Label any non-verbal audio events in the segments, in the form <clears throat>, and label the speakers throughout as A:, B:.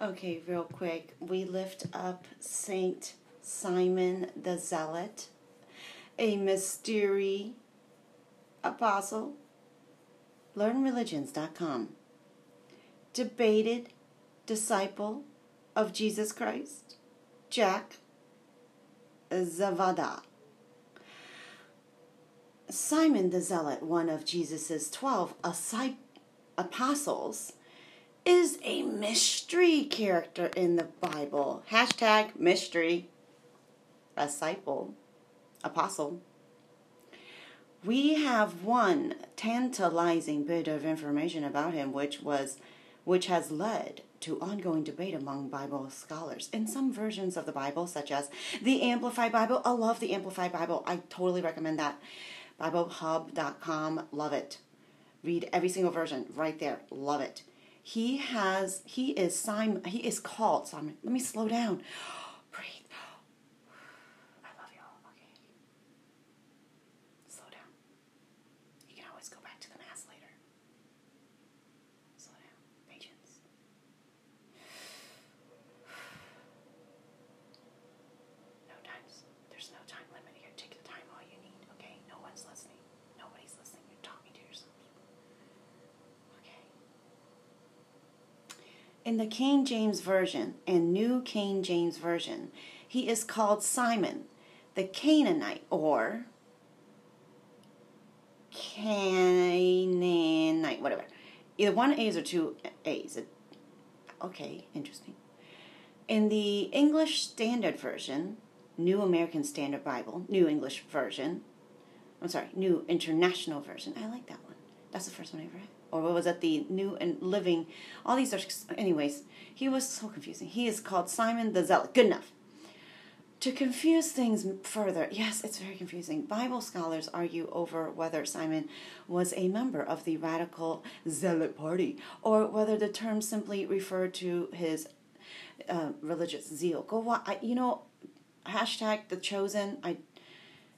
A: Okay, real quick. We lift up Saint Simon the Zealot, a mystery apostle. LearnReligions.com. Debated disciple of Jesus Christ, Jack Zavada. Simon the Zealot, one of Jesus' 12 apostles, is a mystery character in the Bible. Hashtag mystery. Disciple. Apostle. We have one tantalizing bit of information about him which was which has led to ongoing debate among Bible scholars. In some versions of the Bible, such as the Amplified Bible, I love the Amplified Bible. I totally recommend that. BibleHub.com, love it. Read every single version right there, love it. He has, he is Simon, he is called Simon. Let me slow down. Breathe. I love y'all. Okay. Slow down. You can always go back to the mass later. Slow down. Patience. No times. There's no time limit here. Take the time all you need. Okay. No one's listening. Nobody's listening. You're talking to yourself. Okay. In the King James Version and New King James Version, he is called Simon, the Canaanite, or Canaanite, whatever. Either one A's or two A's. Okay, interesting. In the English Standard Version, New American Standard Bible, New English Version, I'm sorry, New International Version. I like that one. That's the first one I ever read. Or what was that? The New and Living. All these are, anyways, he was so confusing. He is called Simon the Zealot. Good enough. To confuse things further, yes, it's very confusing. Bible scholars argue over whether Simon was a member of the radical zealot party or whether the term simply referred to his uh, religious zeal. Go, wa- I, you know, hashtag the chosen. I,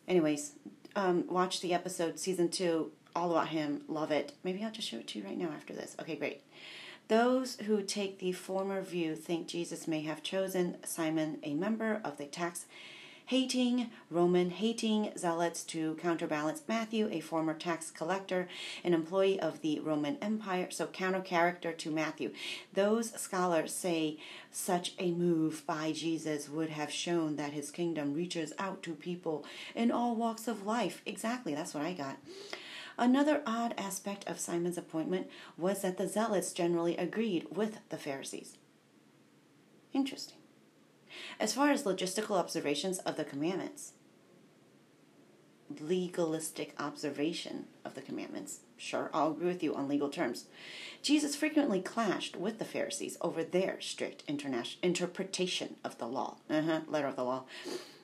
A: anyways, um, watch the episode season two, all about him. Love it. Maybe I'll just show it to you right now after this. Okay, great. Those who take the former view think Jesus may have chosen Simon, a member of the tax hating, Roman hating zealots, to counterbalance Matthew, a former tax collector, an employee of the Roman Empire, so counter character to Matthew. Those scholars say such a move by Jesus would have shown that his kingdom reaches out to people in all walks of life. Exactly, that's what I got. Another odd aspect of Simon's appointment was that the zealots generally agreed with the Pharisees. Interesting. As far as logistical observations of the commandments, legalistic observation of the commandments, sure, I'll agree with you on legal terms. Jesus frequently clashed with the Pharisees over their strict interpretation of the law, uh-huh, letter of the law.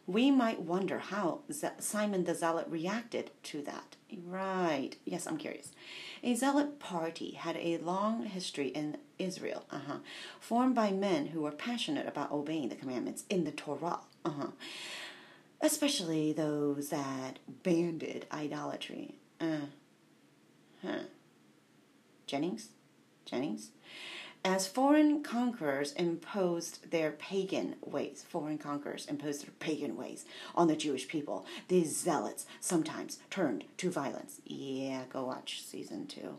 A: We might wonder how Simon the Zealot reacted to that. Right. Yes, I'm curious. A zealot party had a long history in Israel, uh-huh, formed by men who were passionate about obeying the commandments in the Torah, uh-huh, especially those that banded idolatry. Uh, huh. Jennings? Jennings? As foreign conquerors imposed their pagan ways, foreign conquerors imposed their pagan ways on the Jewish people, these zealots sometimes turned to violence. Yeah, go watch season two.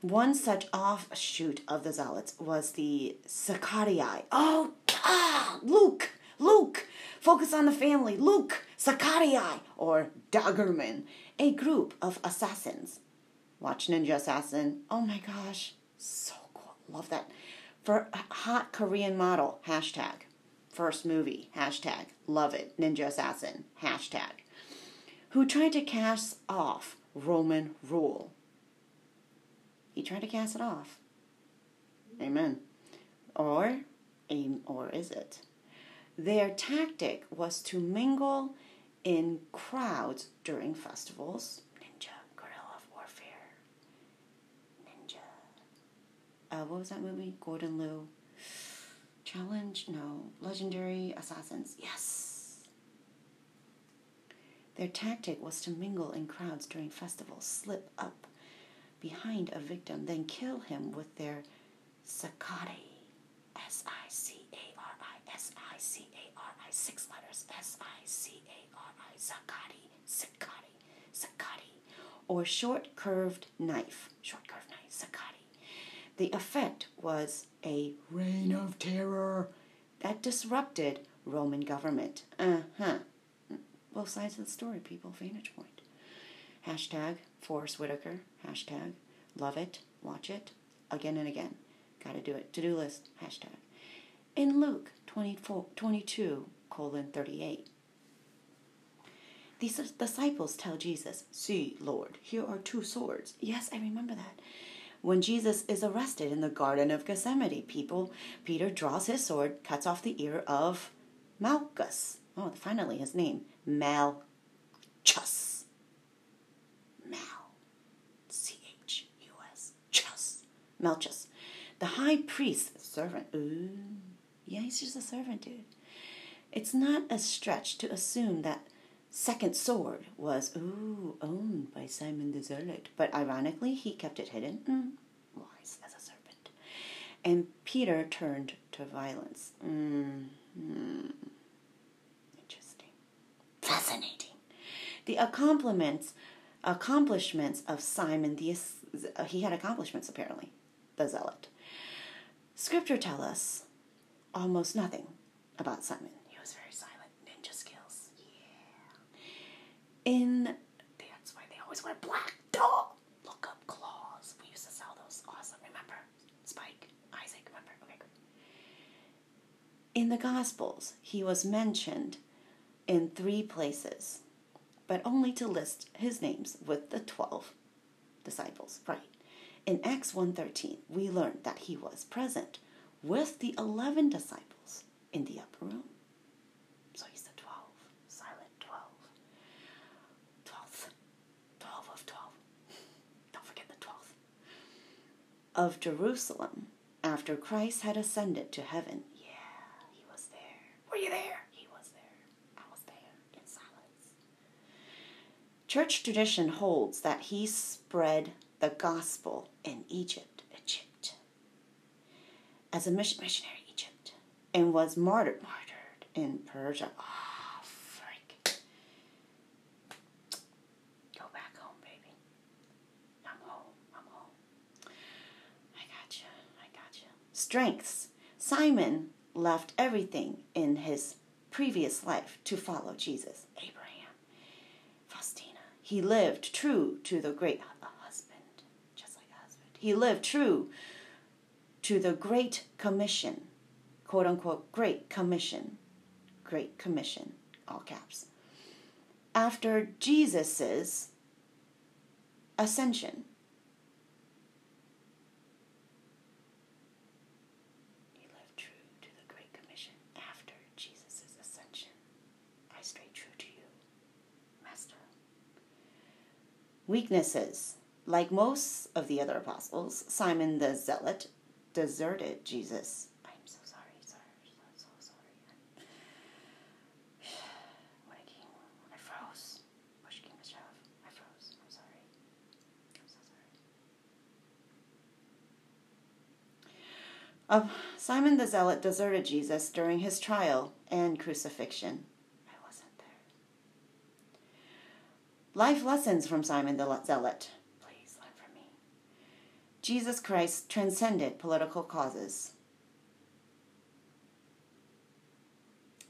A: One such offshoot of the zealots was the Sicarii. Oh, ah, Luke, Luke, focus on the family. Luke, Sicarii, or Daggermen, a group of assassins. Watch Ninja Assassin. Oh my gosh, so Love that. For hot Korean model, hashtag. First movie, hashtag. Love it. Ninja Assassin, hashtag. Who tried to cast off Roman rule. He tried to cast it off. Amen. Or, aim or is it? Their tactic was to mingle in crowds during festivals uh, what was that movie? Gordon Liu. Challenge? No. Legendary Assassins. Yes. Their tactic was to mingle in crowds during festivals, slip up behind a victim, then kill him with their Sicarii. S I C A R I S I C A R I six letters S I C A R I Sicarii Sicarii Sicarii or short curved knife short curved knife Sicarii. The effect was a reign of terror that disrupted Roman government. Uh huh. Both sides of the story, people. Vantage point. Hashtag Forest Whitaker. Hashtag love it, watch it, again and again. Gotta do it. To do list. Hashtag. In Luke 24, 22, colon 38. These disciples tell Jesus, See, Lord, here are two swords. Yes, I remember that. When Jesus is arrested in the Garden of Gethsemane, people, Peter draws his sword, cuts off the ear of Malchus. Oh, finally his name. Malchus. Mal. C H U S. Chus. Malchus. The high priest, servant. Ooh. Yeah, he's just a servant, dude. It's not a stretch to assume that second sword was, ooh, owned by Simon the Zealot. But ironically, he kept it hidden. Mm, wise as a serpent. And Peter turned to violence. Mm, mm. Interesting. Fascinating. The accomplishments, accomplishments of Simon the uh, he had accomplishments apparently, the zealot. Scripture tell us almost nothing about Simon. He was very silent. Ninja skills. Yeah. In that's why they always wear black. Look up claws. We used to sell those. Awesome. Remember? Spike. Isaac. Remember? Okay. Good. In the Gospels, he was mentioned in three places, but only to list his names with the twelve disciples. Right. In Acts 1.13, we learned that he was present with the 11 disciples in the upper room. So he's the 12, silent 12. 12th, 12 of 12. Don't forget the 12th. Of Jerusalem, after Christ had ascended to heaven. Yeah, he was there. Were you there? He was there. I was there in silence. Church tradition holds that he spread the gospel in Egypt, Egypt, as a missionary Egypt, and was martyred, martyred in Persia. Oh, freak. Go back home, baby. I'm home. I'm home. I got you. I got you. Strengths. Simon left everything in his previous life to follow Jesus. Abraham, Faustina. He lived true to the great husband, just like a husband. He lived true to the Great Commission, quote unquote, Great Commission, Great Commission, all caps. After Jesus's ascension, he lived true to the Great Commission after Jesus' ascension. I stay true to you, Master. Weaknesses. Like most of the other apostles, Simon the Zealot deserted Jesus. I'm so sorry, sir. So, so sorry. When I came, I froze. Push came to shove. I froze. I'm sorry. I'm so sorry. Uh, Simon the Zealot deserted Jesus during his trial and crucifixion. I wasn't there. Life lessons from Simon the Zealot. Please learn from me. Jesus Christ transcended political causes,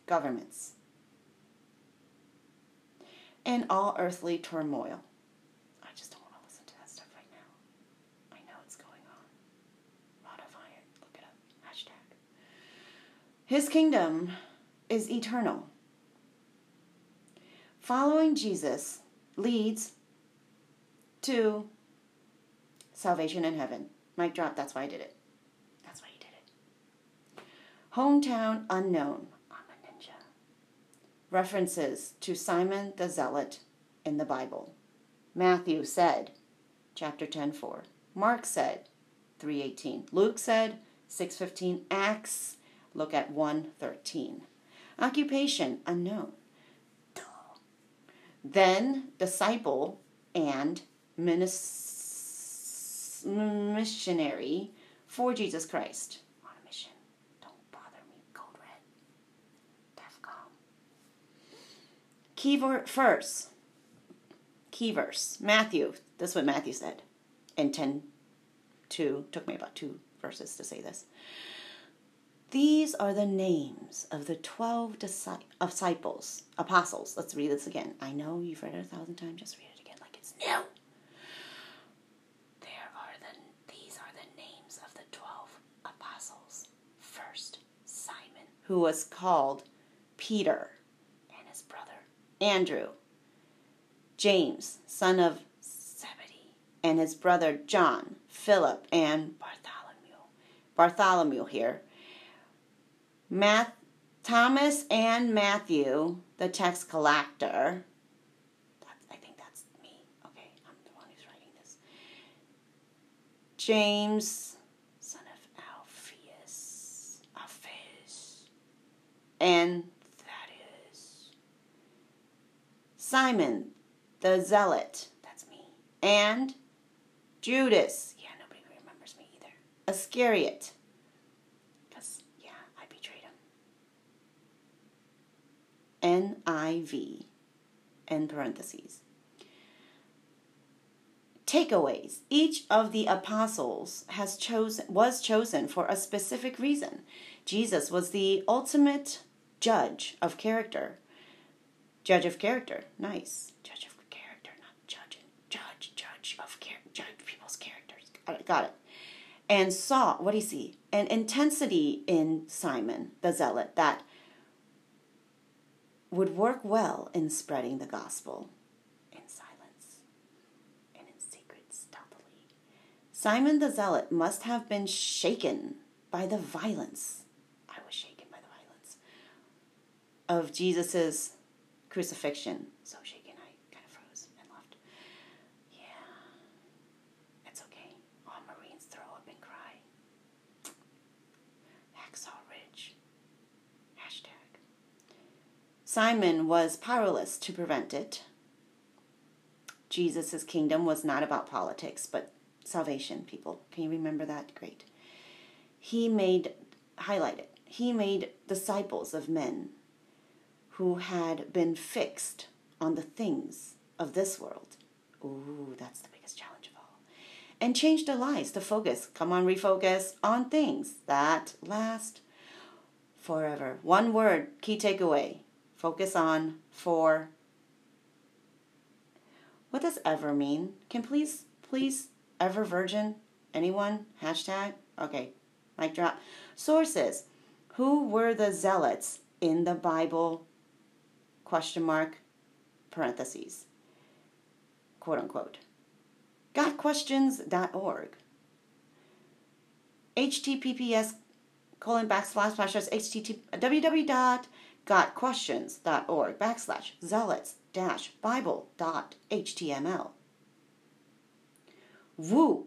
A: governments, and all earthly turmoil. I just don't want to listen to that stuff right now. I know it's going on. Of Iron. Look it up. Hashtag. His kingdom is eternal. Following Jesus leads to salvation in heaven. Mic drop, that's why I did it. That's why he did it. Hometown unknown. I'm a ninja. References to Simon the Zealot in the Bible. Matthew said, chapter 10 4. Mark said, 318. Luke said, 615. Acts, look at 113. Occupation unknown then disciple and minis- missionary for Jesus Christ. On a mission. Don't bother me, Code Red. DEFCON. Key verse. Key verse. Matthew. This is what Matthew said. In 10 2. Took me about two verses to say this. These are the names of the 12 disciples, apostles. Let's read this again. I know you've read it a thousand times. Just read it again like it's new. There are the, these are the names of the 12 apostles. First, Simon, who was called Peter, and his brother Andrew. James, son of Zebedee, and his brother John, Philip, and Bartholomew. Bartholomew here Math, Thomas and Matthew, the tax collector. I think that's me. Okay, I'm the one who's writing this. James, son of Alphaeus, Alphaeus, and Thaddeus. Simon, the zealot. That's me. And Judas. Yeah, nobody remembers me either. Iscariot NIV in parentheses. Takeaways. Each of the apostles has chosen was chosen for a specific reason. Jesus was the ultimate judge of character. Judge of character. Nice. Judge of character, not judge. Judge, judge of care, judge people's characters. Got it. Got it. And saw, what do you see? An intensity in Simon the zealot that would work well in spreading the gospel in silence and in secret, stealthily. Simon the Zealot must have been shaken by the violence. I was shaken by the violence of Jesus' crucifixion. So shaken, I kind of froze and left. Yeah, it's okay. All Marines throw up and cry. Hacksaw Ridge. Simon was powerless to prevent it. Jesus' kingdom was not about politics, but salvation, people. Can you remember that? Great. He made, highlight it, he made disciples of men who had been fixed on the things of this world. Ooh, that's the biggest challenge of all. And changed their lives to focus, come on, refocus on things that last forever. One word, key takeaway focus on for what does ever mean? Can please please ever virgin? Anyone? Hashtag? Okay. Mic drop. Sources. Who were the zealots in the Bible? Question mark. Parentheses. Quote unquote. Gotquestions.org. HTTPS colon backslash slash http www gotquestions.org backslash zealots dash bible dot html. Wu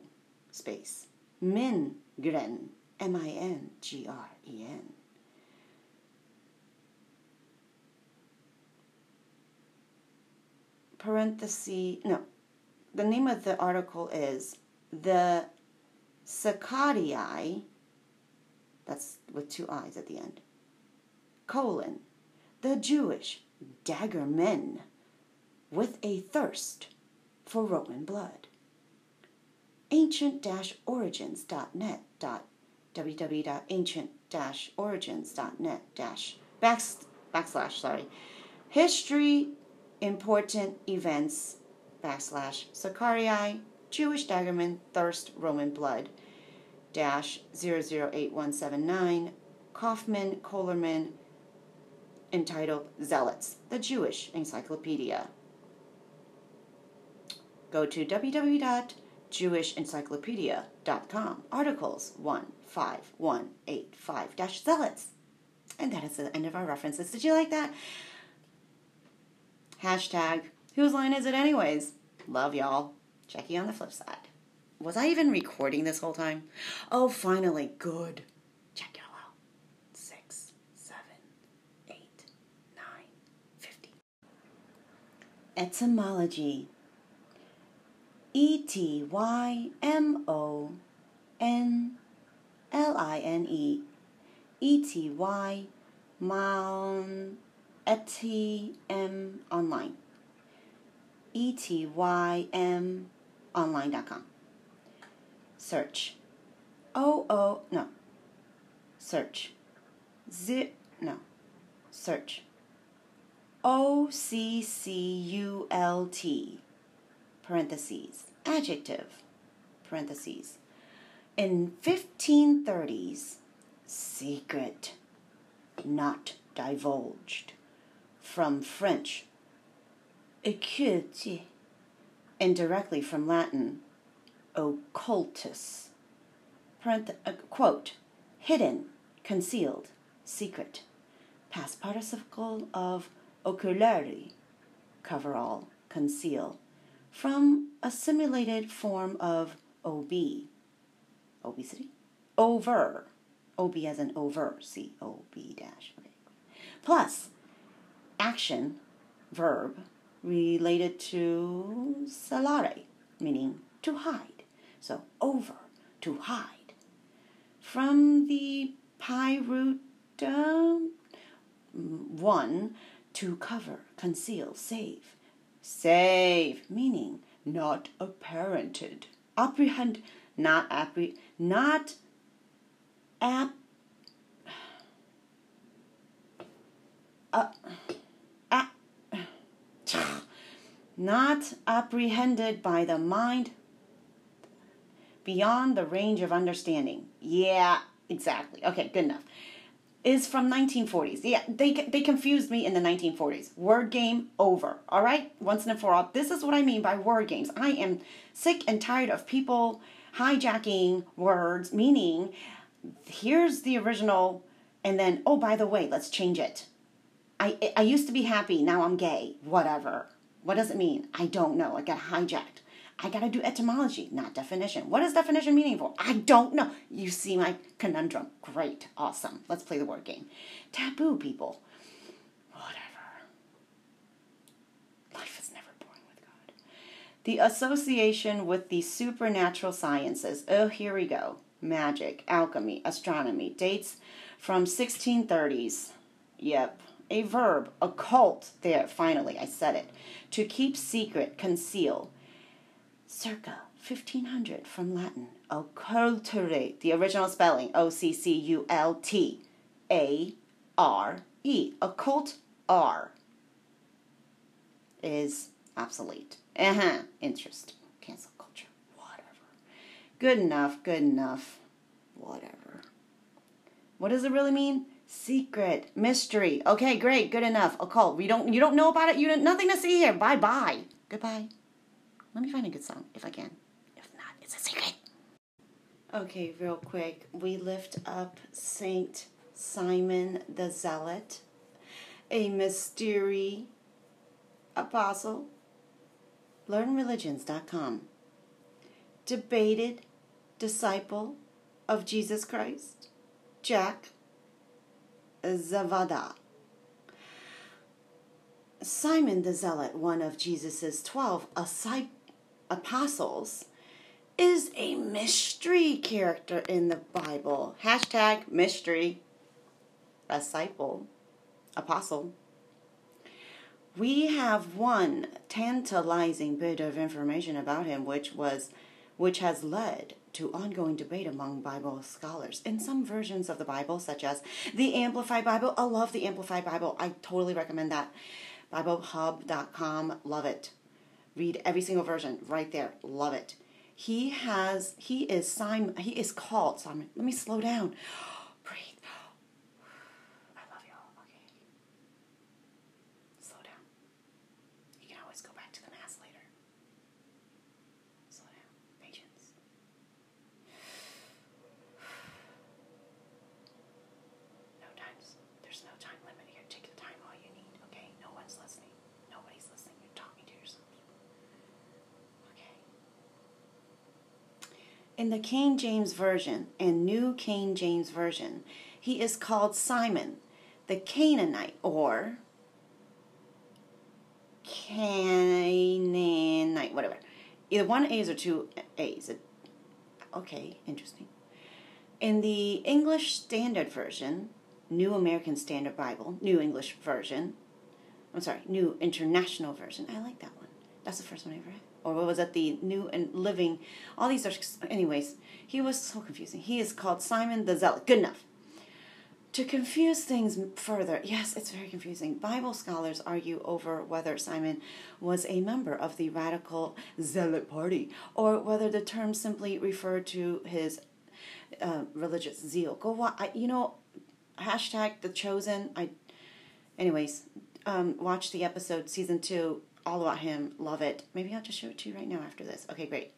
A: space Mingren M I N G R E N. Parenthesis, no, the name of the article is The Sicarii, that's with two I's at the end, colon, the Jewish dagger men with a thirst for Roman blood. Ancient-origins.net www.ancient-origins.net backslash sorry history important events backslash Sicarii Jewish daggermen thirst Roman blood dash 008179 Kaufmann Kohlerman entitled Zealots, the Jewish Encyclopedia. Go to www.jewishencyclopedia.com, articles 15185 Zealots. And that is the end of our references. Did you like that? Hashtag, whose line is it, anyways? Love y'all. You on the flip side. Was I even recording this whole time? Oh, finally. Good. Etymology E T Y M O N L I N E E T Y Mon etym online. E T Y M online.com. Search. O O no. Search. Z no. Search. O C C U L T parentheses adjective parentheses in 1530s secret not divulged from French occulte and directly from Latin occultus uh, quote hidden concealed secret past participle of oculari cover all conceal from a simulated form of ob obesity? Over. Ob as an over c o b dash plus action verb related to celare meaning to hide. So over to hide. From the PIE root um, one to cover conceal save save meaning not apparented apprehend not appre not app uh, uh, not apprehended by the mind beyond the range of understanding. Yeah, exactly. Okay, good enough. Is from 1940s. Yeah, they they confused me in the 1940s. Word game over. All right, once and for all. This is what I mean by word games. I am sick and tired of people hijacking words, meaning here's the original, and then oh by the way, let's change it. I I used to be happy, now I'm gay. Whatever. What does it mean? I don't know. I got hijacked. I got to do etymology, not definition. What is definition meaningful? I don't know. You see my conundrum. Great. Awesome. Let's play the word game. Taboo, people. Whatever. Life is never boring with God. The association with the supernatural sciences. Oh, here we go. Magic, alchemy, astronomy. Dates from 1630s. Yep. A verb, occult. There, finally, I said it. To keep secret, conceal circa 1500 from Latin. Occultare, the original spelling O C C U L T A R E. Occult R is obsolete. Uh huh. Interesting. Cancel culture. Whatever. Good enough. Good enough. Whatever. What does it really mean? Secret, mystery. Okay, great, good enough. Occult. We don't. You don't know about it. You nothing to see here. Bye bye. Goodbye. Let me find a good song if I can. If not, it's a secret. Okay, real quick. We lift up Saint Simon the Zealot, a mystery apostle. LearnReligions.com. Debated disciple of Jesus Christ, Jack Zavada. Simon the Zealot, one of Jesus' twelve apostles, is a mystery character in the Bible. Hashtag mystery, disciple, apostle. We have one tantalizing bit of information about him, which was, which has led to ongoing debate among Bible scholars. In some versions of the Bible, such as the Amplified Bible, I love the Amplified Bible. I totally recommend that. BibleHub.com, love it. Read every single version right there, love it. He has, he is Simon, he is called Simon. Let me slow down. Breathe. I love y'all. Okay. Slow down. You can always go back to the mass later. Slow down. Patience. No times. There's no time limit here. Take the time all you need. Okay. No one's listening. Nobody's listening. You're talking to yourself. Okay. In the King James Version and New King James Version, he is called Simon, the Canaanite, or Canaanite, whatever. Either one A's or two A's. Okay, interesting. In the English Standard Version, New American Standard Bible, New English Version, I'm sorry, New International Version. I like that one. That's the first one I ever read. Or what was that? The New and Living. All these are, anyways. He was so confusing. He is called Simon the Zealot. Good enough. To confuse things further, yes, it's very confusing. Bible scholars argue over whether Simon was a member of the radical zealot party or whether the term simply referred to his uh, religious zeal. Go, wa- you know, hashtag the chosen. I, anyways, um, watch the episode season two, all about him. Love it. Maybe I'll just show it to you right now after this. Okay, great.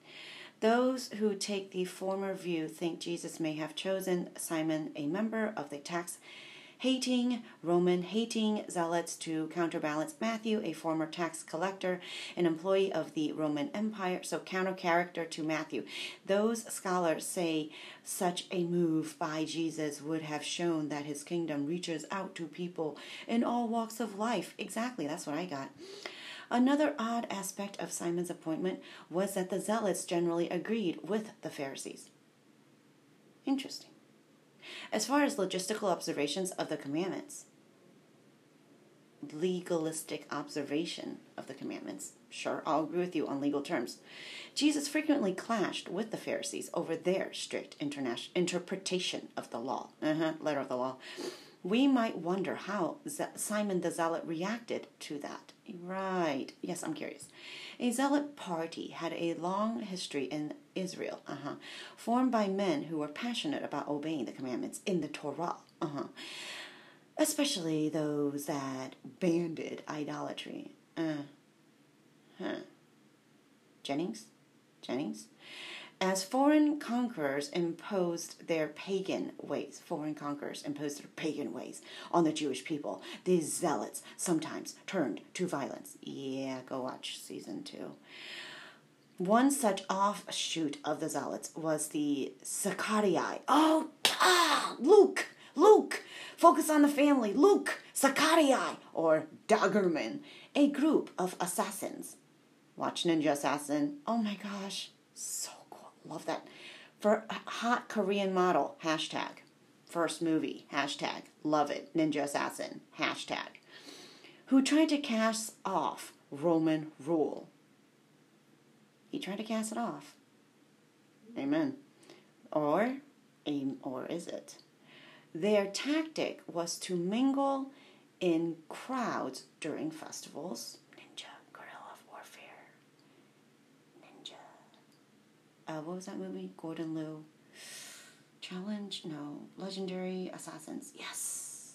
A: Those who take the former view think Jesus may have chosen Simon, a member of the tax hating, Roman hating zealots to counterbalance Matthew, a former tax collector, an employee of the Roman Empire, so counter character to Matthew. Those scholars say such a move by Jesus would have shown that his kingdom reaches out to people in all walks of life. Exactly, that's what I got. Another odd aspect of Simon's appointment was that the zealots generally agreed with the Pharisees. Interesting. As far as logistical observations of the commandments, legalistic observation of the commandments, sure, I'll agree with you on legal terms. Jesus frequently clashed with the Pharisees over their strict interpretation of the law, uh-huh, letter of the law. We might wonder how Simon the Zealot reacted to that. Right. Yes, I'm curious. A zealot party had a long history in Israel, uh-huh, formed by men who were passionate about obeying the commandments in the Torah, uh-huh, especially those that banded idolatry. Uh, huh. Jennings? Jennings? As foreign conquerors imposed their pagan ways, foreign conquerors imposed their pagan ways on the Jewish people, these zealots sometimes turned to violence. Yeah, go watch season two. One such offshoot of the zealots was the Sicarii. Oh, ah, Luke, Luke, focus on the family. Luke, Sicarii, or Daggermen, a group of assassins. Watch Ninja Assassin. Oh my gosh, so Love that. For hot Korean model, hashtag. First movie, hashtag. Love it. Ninja Assassin, hashtag. Who tried to cast off Roman rule. He tried to cast it off. Amen. Or, aim or is it? Their tactic was to mingle in crowds during festivals uh, what was that movie? Gordon Liu. Challenge? No. Legendary Assassins. Yes.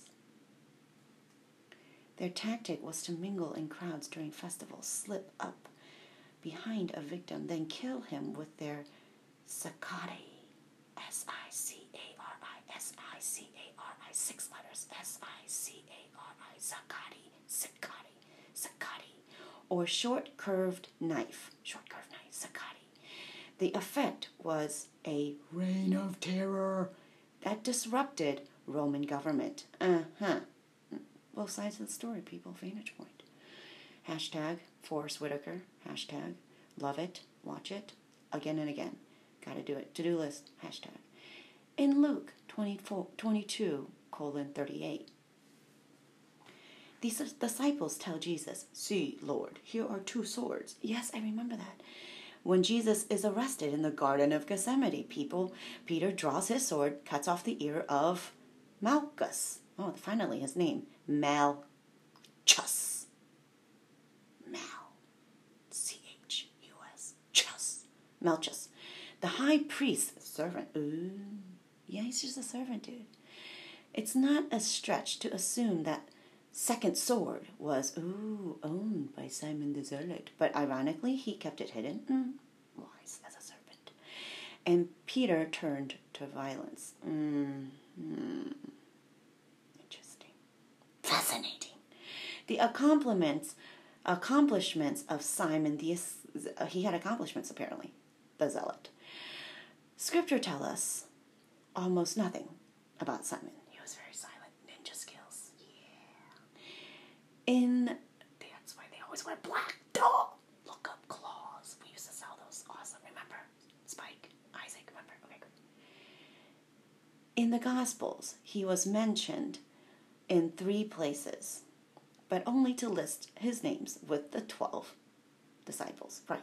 A: Their tactic was to mingle in crowds during festivals, slip up behind a victim, then kill him with their Sicarii. S I C A R I. S I C A R I. Six letters. S I C A R I. Sicarii. Sicarii. Sicarii. Or short curved knife. Short curved knife. Sicarii. The effect was a reign of terror that disrupted Roman government. Uh huh. Both sides of the story, people. Vantage point. Hashtag Forest Whitaker. Hashtag love it, watch it, again and again. Gotta do it. To do list. Hashtag. In Luke 24, 22, colon 38. These disciples tell Jesus, See, Lord, here are two swords. Yes, I remember that when Jesus is arrested in the Garden of Gethsemane. People, Peter draws his sword, cuts off the ear of Malchus. Oh, finally his name, Malchus. Mal. C H U S. Chus. Malchus. The high priest, servant. Ooh. Yeah, he's just a servant, dude. It's not a stretch to assume that second sword was, ooh, owned by Simon the Zealot. But ironically, he kept it hidden. Mm, wise as a serpent. And Peter turned to violence. Mm, mm, interesting. Fascinating. The accomplishments, accomplishments of Simon the he had accomplishments apparently, the zealot. Scripture tell us almost nothing about Simon in that's why they always wear black. Duh. Look up claws. We used to sell those. Awesome. Remember? Spike, Isaac. Remember? Okay, good. In the Gospels, he was mentioned in three places. but only to list his names with the 12 disciples. Right.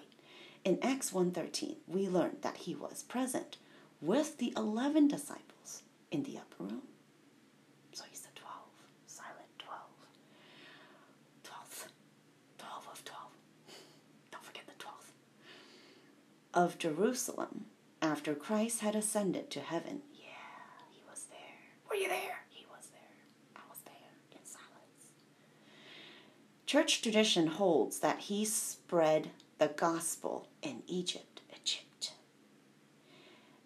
A: In Acts 1:13, we learn that he was present with the 11 disciples in the upper room. So he's the 12, silent 12. 12th. 12 of 12. Don't forget the 12th. Of Jerusalem after Christ had ascended to heaven. Yeah, he was there. Were you there? He was there. I was there in silence. Church tradition holds that he spread the gospel in Egypt, Egypt,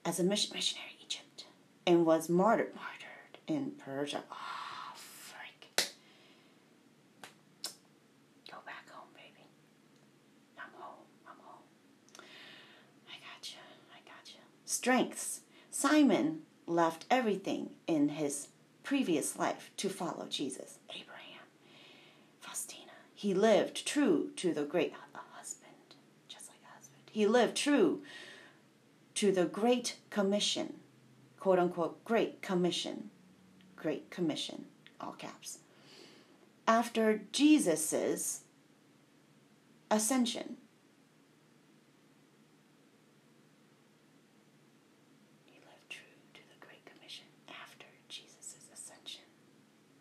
A: as a missionary Egypt, and was martyred, martyred in Persia. Oh, frick. Go back home, baby. I'm home. I'm home. I got you. I got you. Strengths. Simon left everything in his previous life to follow Jesus. Abraham, Faustina. He lived true to the great husband, just like a husband. He lived true to the Great Commission, quote unquote, Great Commission, Great Commission, all caps. After Jesus's ascension, he lived true to the Great Commission after Jesus' ascension.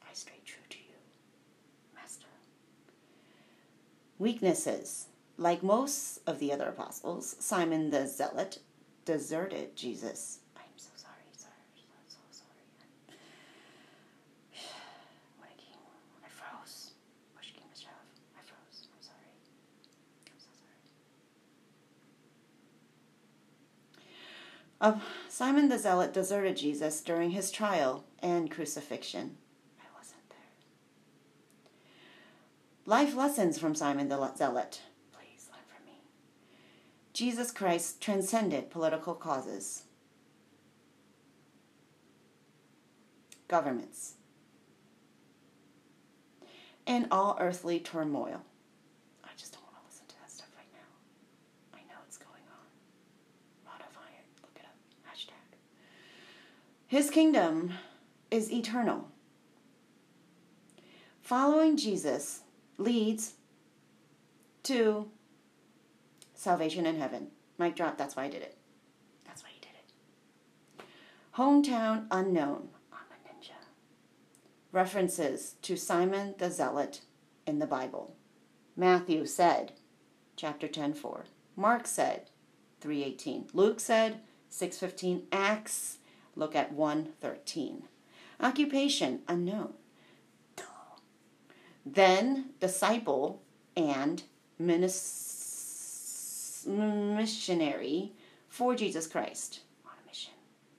A: I stay true to you, Master. Weaknesses. Like most of the other apostles, Simon the Zealot deserted Jesus. I'm so sorry, sir. So, so sorry. When I came, I froze. Push came to shove. I froze. I'm sorry. I'm so sorry. Uh, Simon the Zealot deserted Jesus during his trial and crucifixion. I wasn't there. Life lessons from Simon the Zealot. Please learn from me. Jesus Christ transcended political causes, governments, and all earthly turmoil. I just don't want to listen to that stuff right now. I know it's going on. Of Iron. Look it up. Hashtag. His kingdom is eternal. Following Jesus leads to salvation in heaven. Mic drop, that's why I did it. That's why he did it. Hometown unknown. I'm a ninja. References to Simon the Zealot in the Bible. Matthew said, chapter 10 4. Mark said, 318. Luke said, 615. Acts, look at 113. Occupation unknown. Then disciple and minis- missionary for Jesus Christ. On a mission.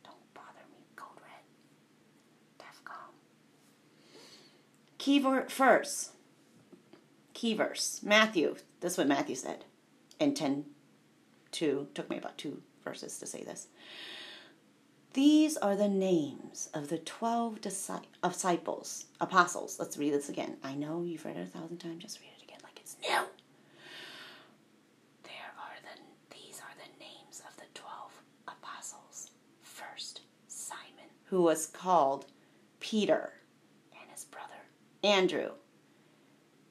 A: Don't bother me. Code red. DEFCON. Key ver- verse. Key verse. Matthew. This is what Matthew said. In 10 2. Took me about two verses to say this. These are the names of the 12 disci- disciples, apostles. Let's read this again. I know you've read it a thousand times. Just read it again like it's new. There are the these are the names of the 12 apostles. First, Simon, who was called Peter, and his brother Andrew.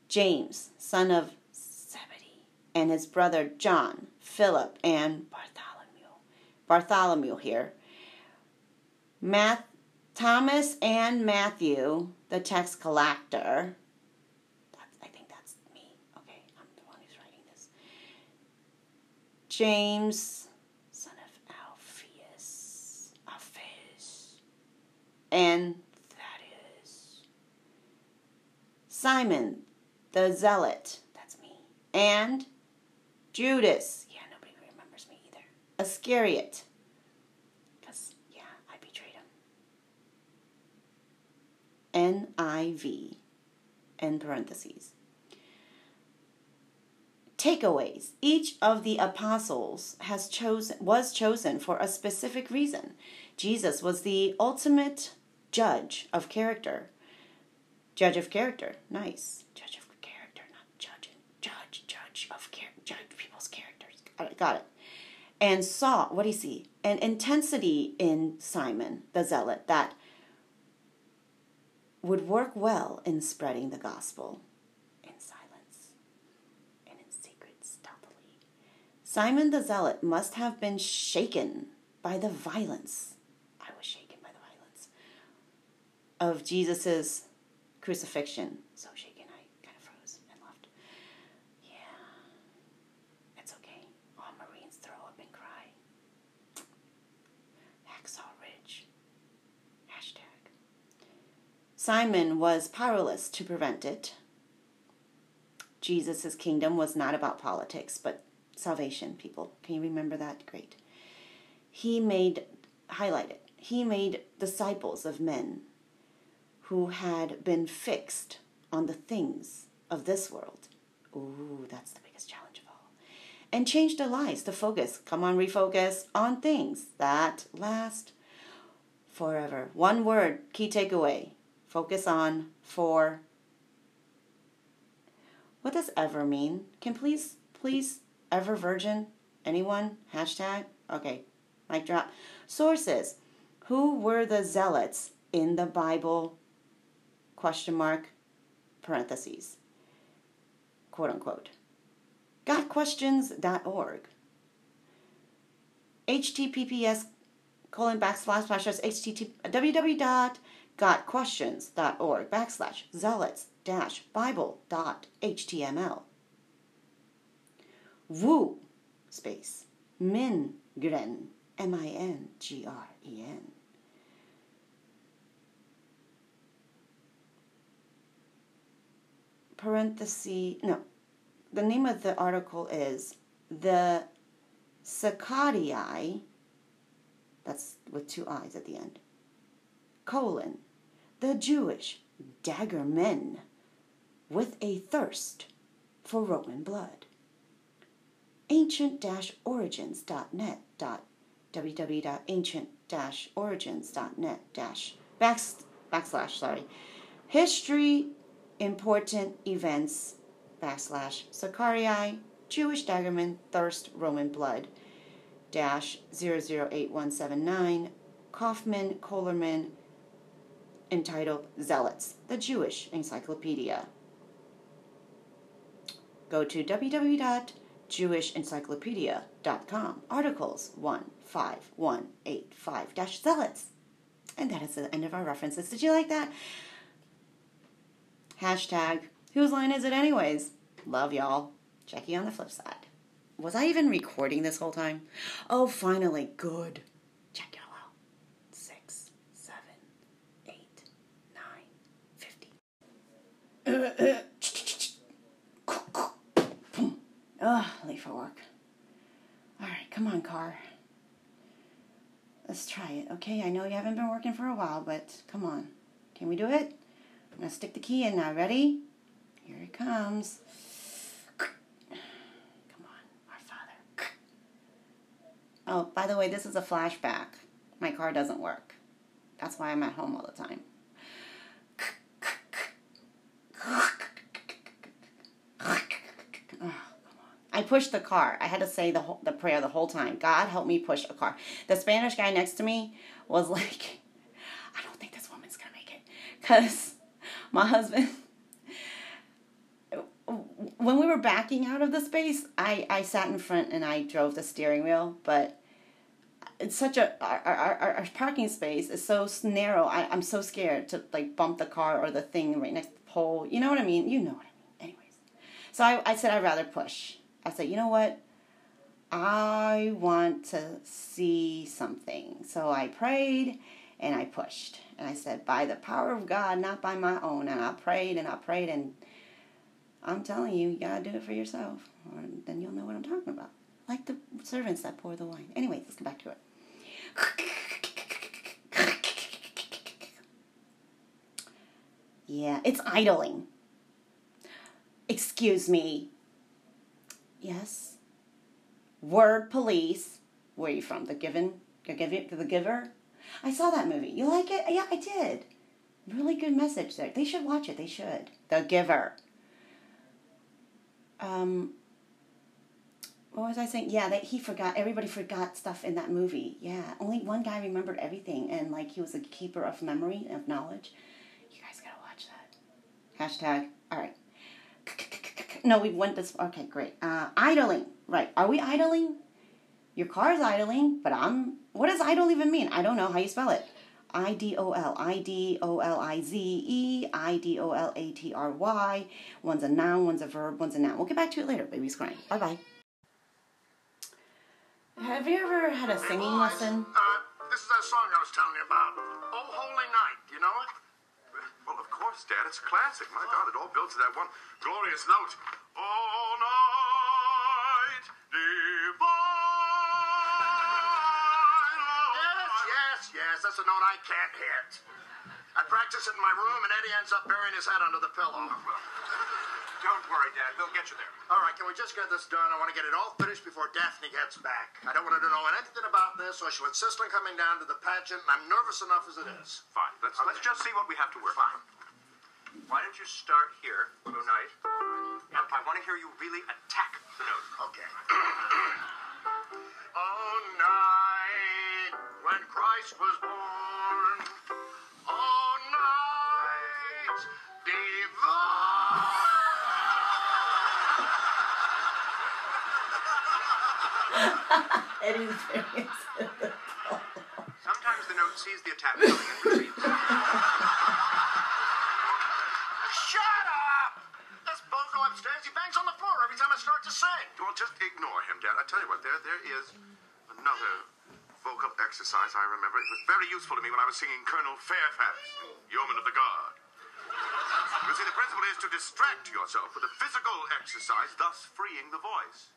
A: James, son of Zebedee, and his brother John, Philip, and Bartholomew. Bartholomew here. Math, Thomas and Matthew, the tax collector. That's, I think that's me. Okay, I'm the one who's writing this. James, son of Alphaeus, Alphaeus, and Thaddeus. Simon, the zealot. That's me. And Judas. Yeah, nobody remembers me either. Iscariot. Because, yeah, I betrayed him. NIV. In parentheses. Takeaways. Each of the apostles has chosen was chosen for a specific reason. Jesus was the ultimate judge of character. Judge of character. Nice. Judge of character, not judge. Judge, judge of character. Judge people's characters. Got it. Got it. And saw, what do you see? An intensity in Simon, the zealot, that would work well in spreading the gospel in silence and in secret stealthily. Simon the Zealot must have been shaken by the violence. I was shaken by the violence of Jesus's crucifixion Simon was powerless to prevent it. Jesus' kingdom was not about politics, but salvation, people. Can you remember that? Great. He made, highlight it, he made disciples of men who had been fixed on the things of this world. Ooh, that's the biggest challenge of all. And changed their lives to focus, come on, refocus on things that last forever. One word, key takeaway focus on for. What does ever mean? Can please, please, ever virgin? Anyone? Hashtag? Okay, mic drop. Sources. Who were the zealots in the Bible question mark, parentheses, quote unquote. Gotquestions.org. HTTPS colon backslash slash http www.gotquestions.org backslash zealots dash bible dot html. Wu space Mingren M I N G R E N. parenthesis, no, the name of the article is The Sicarii, that's with two I's at the end, colon, the Jewish dagger men with a thirst for Roman blood. Ancient-origins.net www.ancient-origins.net dash backslash sorry history important events backslash Sicarii, Jewish daggerman, thirst, Roman blood, dash 008179, Kaufmann, Kohlerman, entitled Zealots, the Jewish Encyclopedia. Go to www.jewishencyclopedia.com, articles 15185 Zealots. And that is the end of our references. Did you like that? Hashtag, whose line is it anyways? Love y'all. You on the flip side. Was I even recording this whole time? Oh, finally. Good. Check y'all out. Six, seven, eight, nine, fifty. Ugh, late for work. All right, come on, car. Let's try it, okay? I know you haven't been working for a while, but come on. Can we do it? I'm going to stick the key in now. Ready? Here it comes. Come on, our Father. Oh, by the way, this is a flashback. My car doesn't work. That's why I'm at home all the time. I pushed the car. I had to say the whole, the prayer the whole time. God help me push a car. The Spanish guy next to me was like, I don't think this woman's gonna make it, cause my husband when we were backing out of the space i i sat in front and i drove the steering wheel but it's such a our, our, our parking space is so narrow I, i'm so scared to like bump the car or the thing right next to pole you know what i mean you know what i mean anyways so i, I said i'd rather push i said you know what i want to see something so i prayed and I pushed. And I said, By the power of God, not by my own. And I prayed and I prayed, and I'm telling you, you gotta do it for yourself, then you'll know what I'm talking about. Like the servants that pour the wine. Anyway, let's get back to it. <laughs> Yeah, it's idling. Excuse me. Yes. Word police. Where are you from? The given? The giver? I saw that movie. You like it? Yeah, I did. Really good message there. They should watch it. They should. The Giver. Um, what was I saying? Yeah, that he forgot. Everybody forgot stuff in that movie. Yeah, only one guy remembered everything, and like he was a keeper of memory of knowledge. You guys gotta watch that. Hashtag. All right. No, we went this. Okay, great. Uh, idling. Right. Are we idling? Your car is idling, but I'm. What does idle even mean? I don't know how you spell it. I D O L I D O L I Z E I D O L A T R Y. One's a noun, one's a verb, one's a noun. We'll get back to it later. Baby's crying. Bye bye. Have you ever had a singing lesson?
B: Uh, this is that song I was telling you about. Oh, Holy Night. You know it?
C: Dad. It's a classic. My God, it all builds to that one glorious note. All night divine.
B: Yes, yes, yes. That's a note I can't hit. I practice it in my room, and Eddie ends up burying his head under the pillow.
C: Don't worry, Dad. We'll get you there.
B: All right, can we just get this done? I want to get it all finished before Daphne gets back. I don't want her to know anything about this, or she'll insist on coming down to the pageant, and I'm nervous enough as it is.
C: Fine. Let's let's just see what we have to work on. Why don't you start here, tonight? Now, I want to hear you really attack the note.
B: Okay. <clears throat> oh, night when Christ was born. Oh, night divine.
A: Eddie's very excited.
C: Sometimes the note sees the attack coming and <laughs> retreats.
B: Shut up! This bozo upstairs, he bangs on the floor every time I start to sing.
C: Well, just ignore him, Dad. I tell you what, there there is another vocal exercise I remember. It was very useful to me when I was singing Colonel Fairfax, Yeoman of the Guard. You see, the principle is to distract yourself with a physical exercise, thus freeing the voice.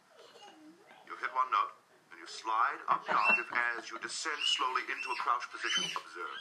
C: You hit one note, and you slide up the octave as you descend slowly into a crouch position. Observe.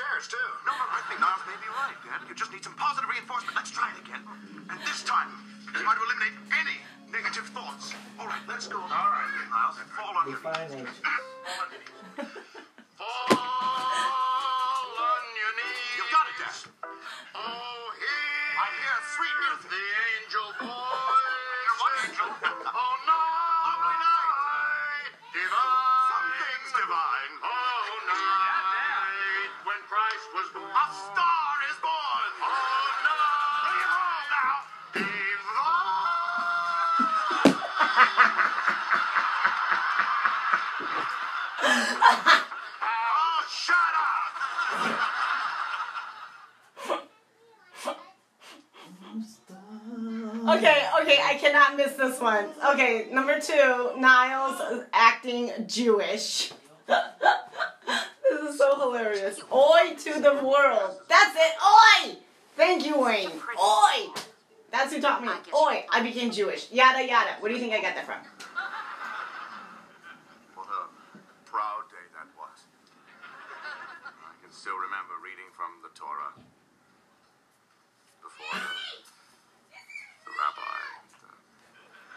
B: Upstairs, too.
C: No, this one.
A: Okay, number two, Niles acting Jewish. <laughs> this is so hilarious. Oi to the world. That's it. Oi! Thank you, Wayne. Oi! That's who taught me. Oi! I became Jewish. Yada yada. Where do you think I got that from?
C: What a proud day that was. I can still remember reading from the Torah before the, the rabbi,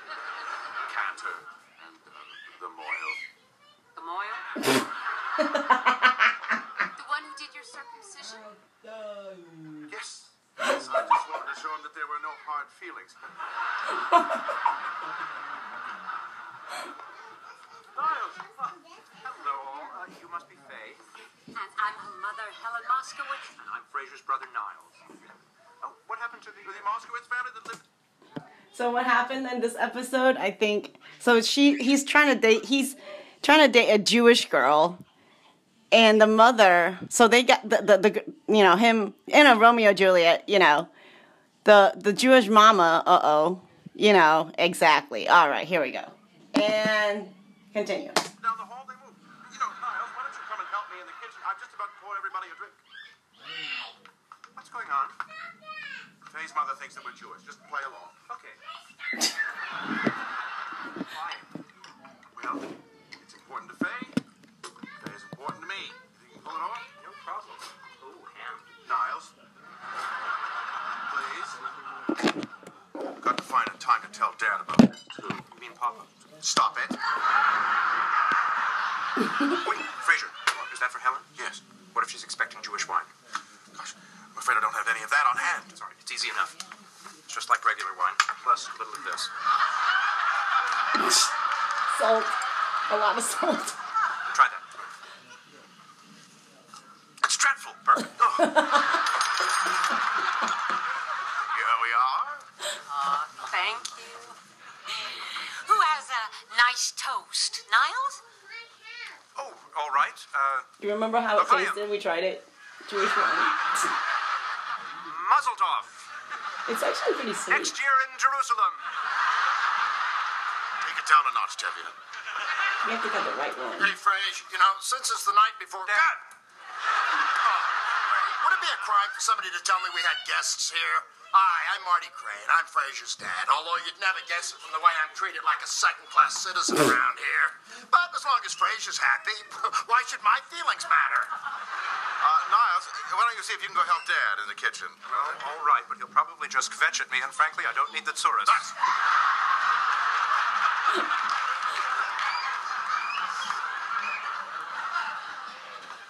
C: the cantor, and uh, the mohel.
D: The Mohel? the one who did your circumcision?
C: Yes. Yes, I just wanted to show him that there were no hard feelings. Niles, uh, hello. Uh, you must be Faye.
D: And I'm her mother, Helen Moskowitz.
C: And I'm Frasier's brother, Niles. Oh, what happened to the, the Moskowitz family that lived?
A: So what happened in this episode? I think so. She he's trying to date. He's trying to date a Jewish girl, and the mother. So they got the the, the you know him in a Romeo Juliet. You know, the the Jewish mama. Uh oh. You know exactly. All right, here we go. And continue.
C: Going on? Today's mother thinks that we're Jewish. Just play along. Okay. well, it's important to Faye. Faye's important to me. You can pull it off? No problem. Ooh, ham. Niles. Please. Got to find a time to tell Dad about this, too.
E: You mean Papa?
C: Stop it. Wait, Frasier. Is that for Helen? Yes. What if she's expecting Jewish wine? Gosh, I'm afraid I don't have any of that on hand. Sorry, it's easy enough. It's just like regular wine, plus a little of this. <laughs>
A: Salt. A lot of salt.
C: Try that. It's dreadful. Perfect. <laughs> Oh. Here we are.
D: Thank you. Who has a nice toast? Niles?
C: Oh, all right. Uh, Do
A: You remember how it tasted? We tried it. Jewish wine.
C: muzzled off.
A: It's actually pretty sweet.
C: Next year in Jerusalem.
B: Take it down a notch, Tevye.
A: You have to get the right one.
B: Hey, Frage, you know, since it's the night before.
C: Dad.
B: Oh, would it be a crime for somebody to tell me we had guests here? Hi, I'm Marty Crane. I'm Frasier's dad, although you'd never guess it from the way I'm treated like a second class citizen <laughs> around here. But as long as Frasier's happy, <laughs> why should my feelings matter?
C: Why don't you see if you can go help Dad in the kitchen? Well, all right, but he'll probably just kvetch at me, and frankly, I don't need the.
B: That's-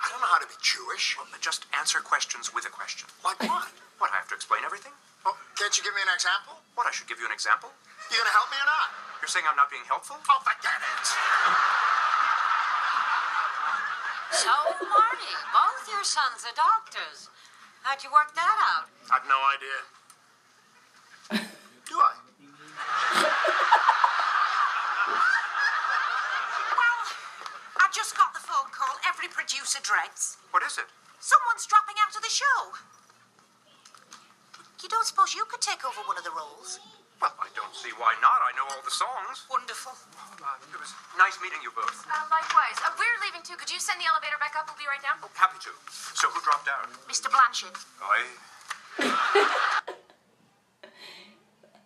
B: I don't know how to be Jewish.
C: Well, just answer questions with a question.
B: Like what?
C: What, I have to explain everything?
B: Oh, can't you give me an example?
C: What, I should give you an example?
B: You gonna help me or not?
C: You're saying I'm not being helpful?
B: Oh, forget it.
D: So, Marty, both your sons are doctors. How'd you work that out?
B: I've no idea. Do I?
F: Well, I just got the phone call every producer dreads.
C: What is it?
F: Someone's dropping out of the show. You don't suppose you could take over one of the roles?
C: Well, I don't see why not. I know all the songs.
F: Wonderful.
C: It was nice meeting you both.
G: Uh, likewise. Uh, we're leaving too. Could you send the elevator back up? We'll be right down.
C: Happy to. So who dropped out?
F: Mr. Blanchard.
C: Oi. <laughs>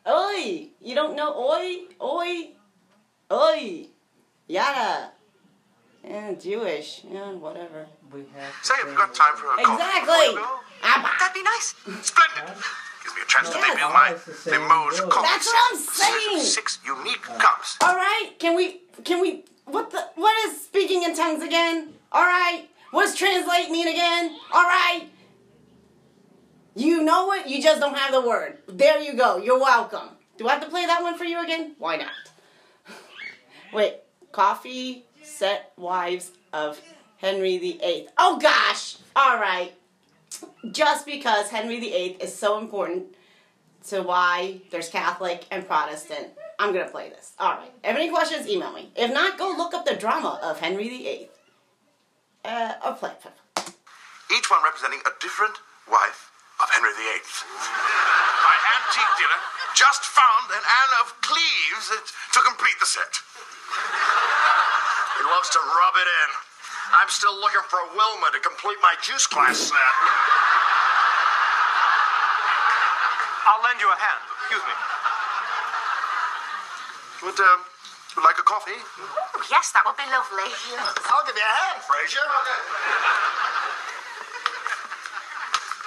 A: Oi! You don't know oi? Oi! Oi! Yada! Yeah, Jewish. Yeah, whatever.
H: We have.
C: Say, have you got time for a coffee?
A: Exactly!
C: before you!
F: That'd be nice.
C: Splendid. <laughs> Gives me a chance to
A: Yes.
C: debut my
H: It's the same
C: Limoges coffee.
A: That's what I'm saying.
C: Six unique cups.
A: Alright, can we, can we, what the, what is speaking in tongues again? Alright, what's translate mean again? Alright. You know it, you just don't have the word. There you go, you're welcome. Do I have to play that one for you again? Why not? <laughs> Wait, coffee set wives of Henry VIII. Oh gosh! Alright. Just because Henry VIII is so important to why there's Catholic and Protestant, I'm gonna play this. Alright. If any questions, email me. If not, go look up the drama of Henry VIII. Uh, or play.
C: Each one representing a different wife of Henry VIII. My antique dealer just found an Anne of Cleves to complete the set.
B: He loves to rub it in. I'm still looking for Wilma to complete my juice glass set.
C: I'll lend you a hand. Excuse me. Would, um, would like a coffee?
F: Oh, yes, that would be lovely.
B: I'll give you a hand, Frasier.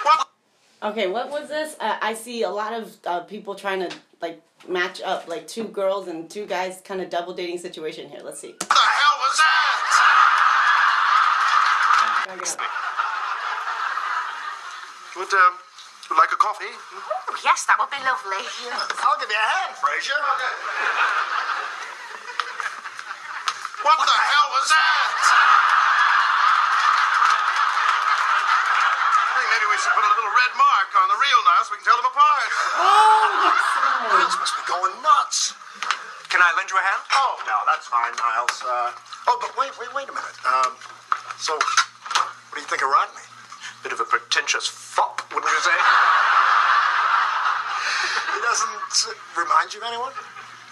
C: What?
A: Okay, what was this? Uh, I see a lot of uh, people trying to like match up like two girls and two guys kind of double dating situation here. Let's see.
B: What the hell was that?
A: Check it out.
C: Would, um, would like a coffee?
F: Oh, yes, that would be lovely.
B: I'll give you a hand, Frasier.
C: What the hell was that? I think maybe we should put a little red mark on the real Niles so we can tell them apart.
A: Oh, yes.
B: Niles must be going nuts.
C: Can I lend you a hand?
B: Oh, no, that's fine, Niles. Uh, oh, but wait, wait, wait a minute. Um, so, what do you think of Rodney?
C: Bit of a pretentious fop, wouldn't you say? <laughs>
B: He doesn't remind you of anyone?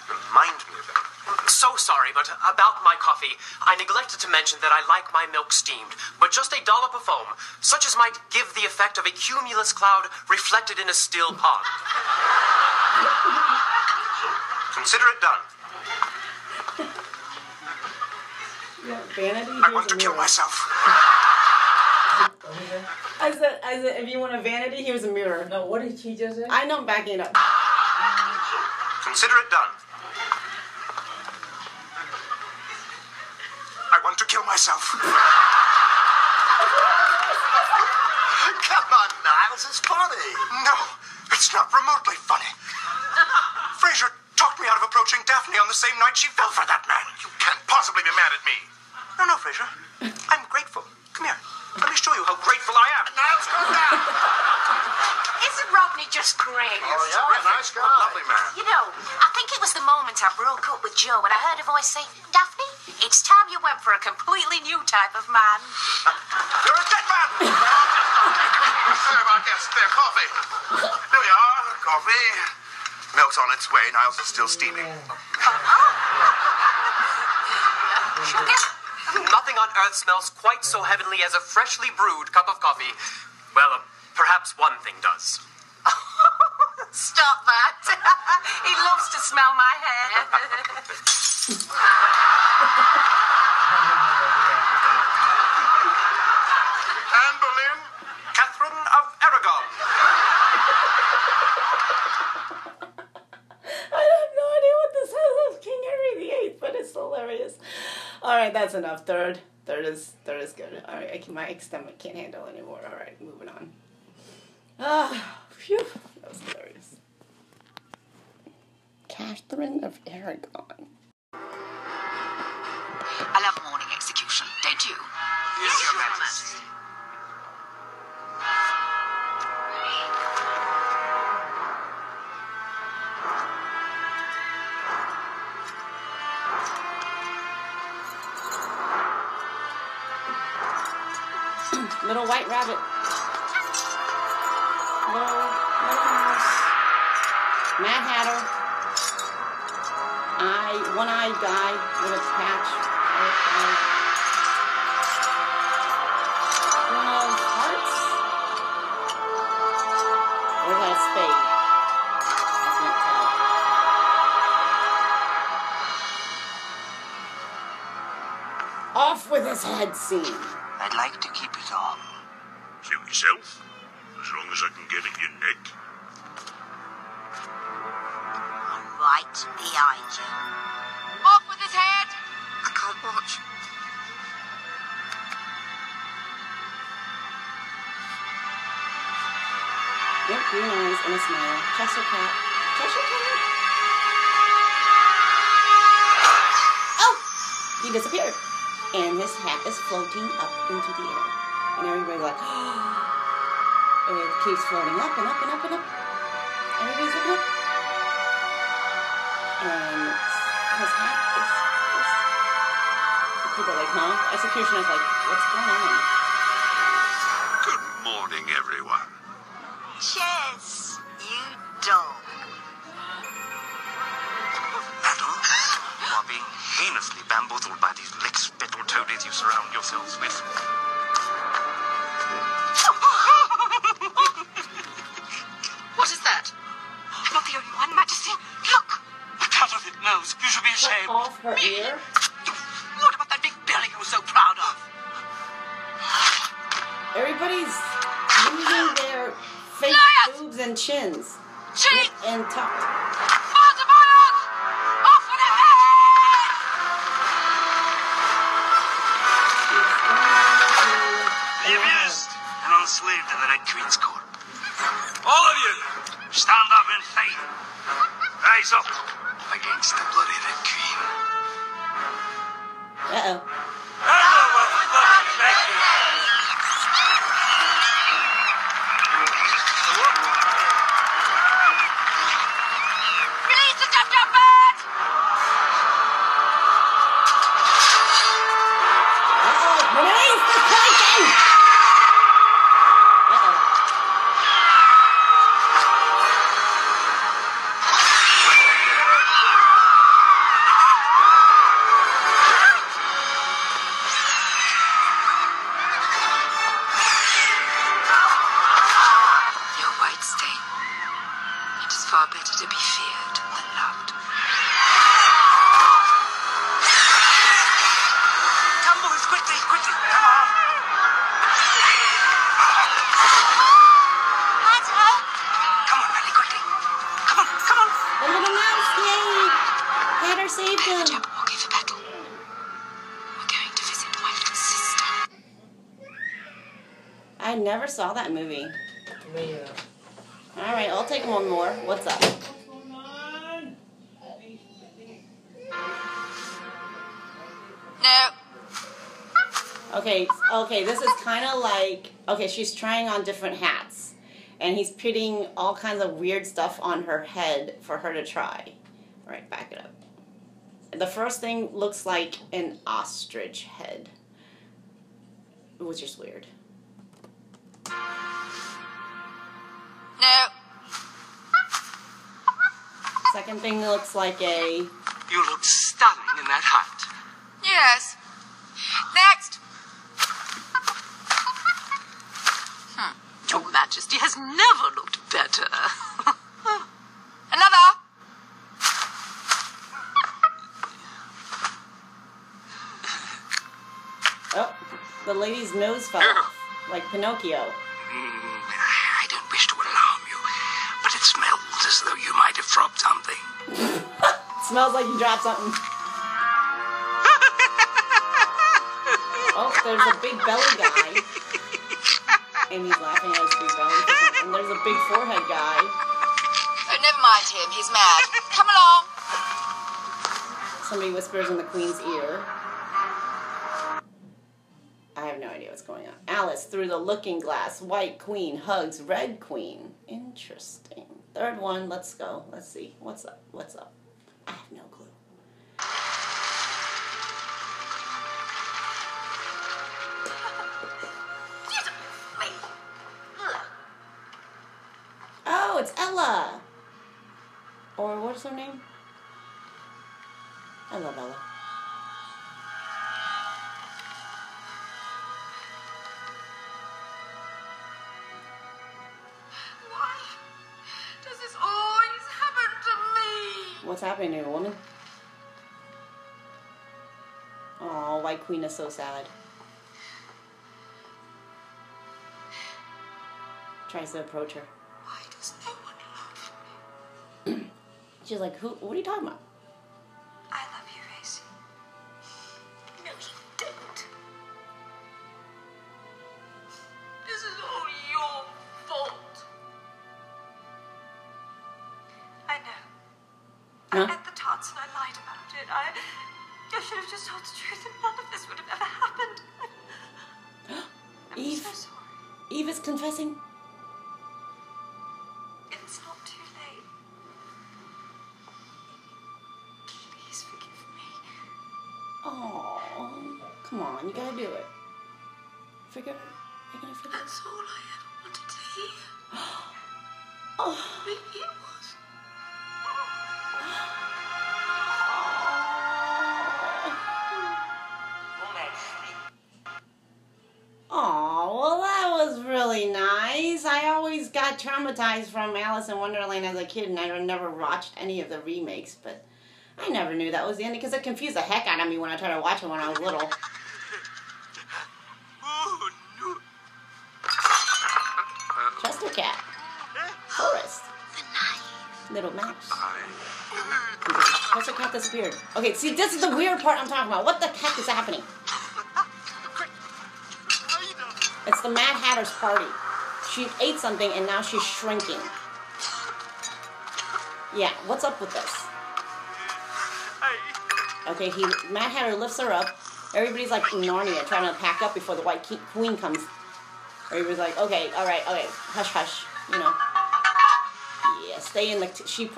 C: Remind me of him.
I: Mm, so sorry, but about my coffee, I neglected to mention that I like my milk steamed, but just a dollop of foam, such as might give the effect of a cumulus cloud reflected in a still pond.
C: Consider it done.
A: Yeah, vanity.
C: I want to kill myself.
A: I said, I said, if you want a vanity, here's a mirror.
H: No, what did she just say?
A: I know I'm backing it up.
C: Consider it done.
F: Type of man.
C: You're a dead man. <laughs> Sorry about guess. There, coffee. Here we are, coffee. Milk's on its way. Niles is still steaming.
I: Nothing on earth smells quite so heavenly as a freshly brewed cup of coffee. Well, uh, perhaps one thing does.
F: Stop that. he loves to smell my hair.
C: Anne Boleyn,
I: Catherine of Aragon.
A: I have no idea what this is of King Henry VIII, but it's hilarious. All right, that's enough. Third, third is third is good. All right, I can, my stomach can't handle anymore. All right, moving on. Ah, Off with his head scene.
B: I'd like to keep it on.
C: Suit yourself. As long as I can get at your neck.
F: I'm right behind you.
G: Off with his head!
B: I can't watch.
A: Yep, green eyes and a smile. Chester cat. Chester cat. Oh! He disappeared. And his hat is floating up into the air. And everybody's like, <gasps> and it keeps floating up and up and up and up. Everybody's looking up. And his hat is, is people are like, huh? Executioner's like, what's going on?
C: Good morning, everyone.
F: Chess, you dog.
B: Madam, you are being heinously bamboozled by these lick-spittle toadies you surround yourselves with. <laughs>
G: What is that?
F: I'm not the only one, Majesty. Look!
B: A cut of it nose. You should be
A: Cut
B: ashamed.
A: off her ear.
B: What about that big belly you were so proud of?
A: Everybody's losing their fake
G: Liars!
A: boobs and chins.
G: Cheat!
A: And tucked. Like she's trying on different hats, and he's putting all kinds of weird stuff on her head for her to try. All right, back it up. The first thing looks like an ostrich head, which is weird.
F: No.
A: Second thing looks like a
J: You look stunning in that hat.
F: Yes. Next.
G: Your Majesty has never looked better. <laughs>
F: Another.
A: oh, the lady's nose fell off, like Pinocchio.
J: Mm, I don't wish to alarm you, but it smells as though you might have dropped something. <laughs>
A: Smells like you dropped something. <laughs> Oh, there's a big belly guy. Forehead guy.
F: Oh, never mind him. He's mad. Come along.
A: Somebody whispers in the queen's ear. I have no idea what's going on. Alice through the looking glass. White queen hugs red queen. Interesting. Third one. Let's go. Let's see. What's up? What's up? I have no Ella. Or what's her name? I love Ella.
F: Why does this always happen to me?
A: What's happening to a woman? Oh, White Queen is so sad. Tries to approach her. She's like, "Who? What are you talking about?" Traumatized from Alice in Wonderland as a kid, and I never watched any of the remakes, but I never knew that was the ending because it confused the heck out of me when I tried to watch it when I was little. Chester Cat. Forrest. Little Max. Chester Cat disappeared. Okay, see, this is the weird part I'm talking about. What the heck is happening? It's the Mad Hatter's party. She ate something and now she's shrinking. Yeah, what's up with this? Okay, he Mad Hatter lifts her up. Everybody's like Narnia trying to pack up before the White Queen comes. Everybody's like, okay, all right, okay, hush, hush, you know. Yeah, stay in the. T- she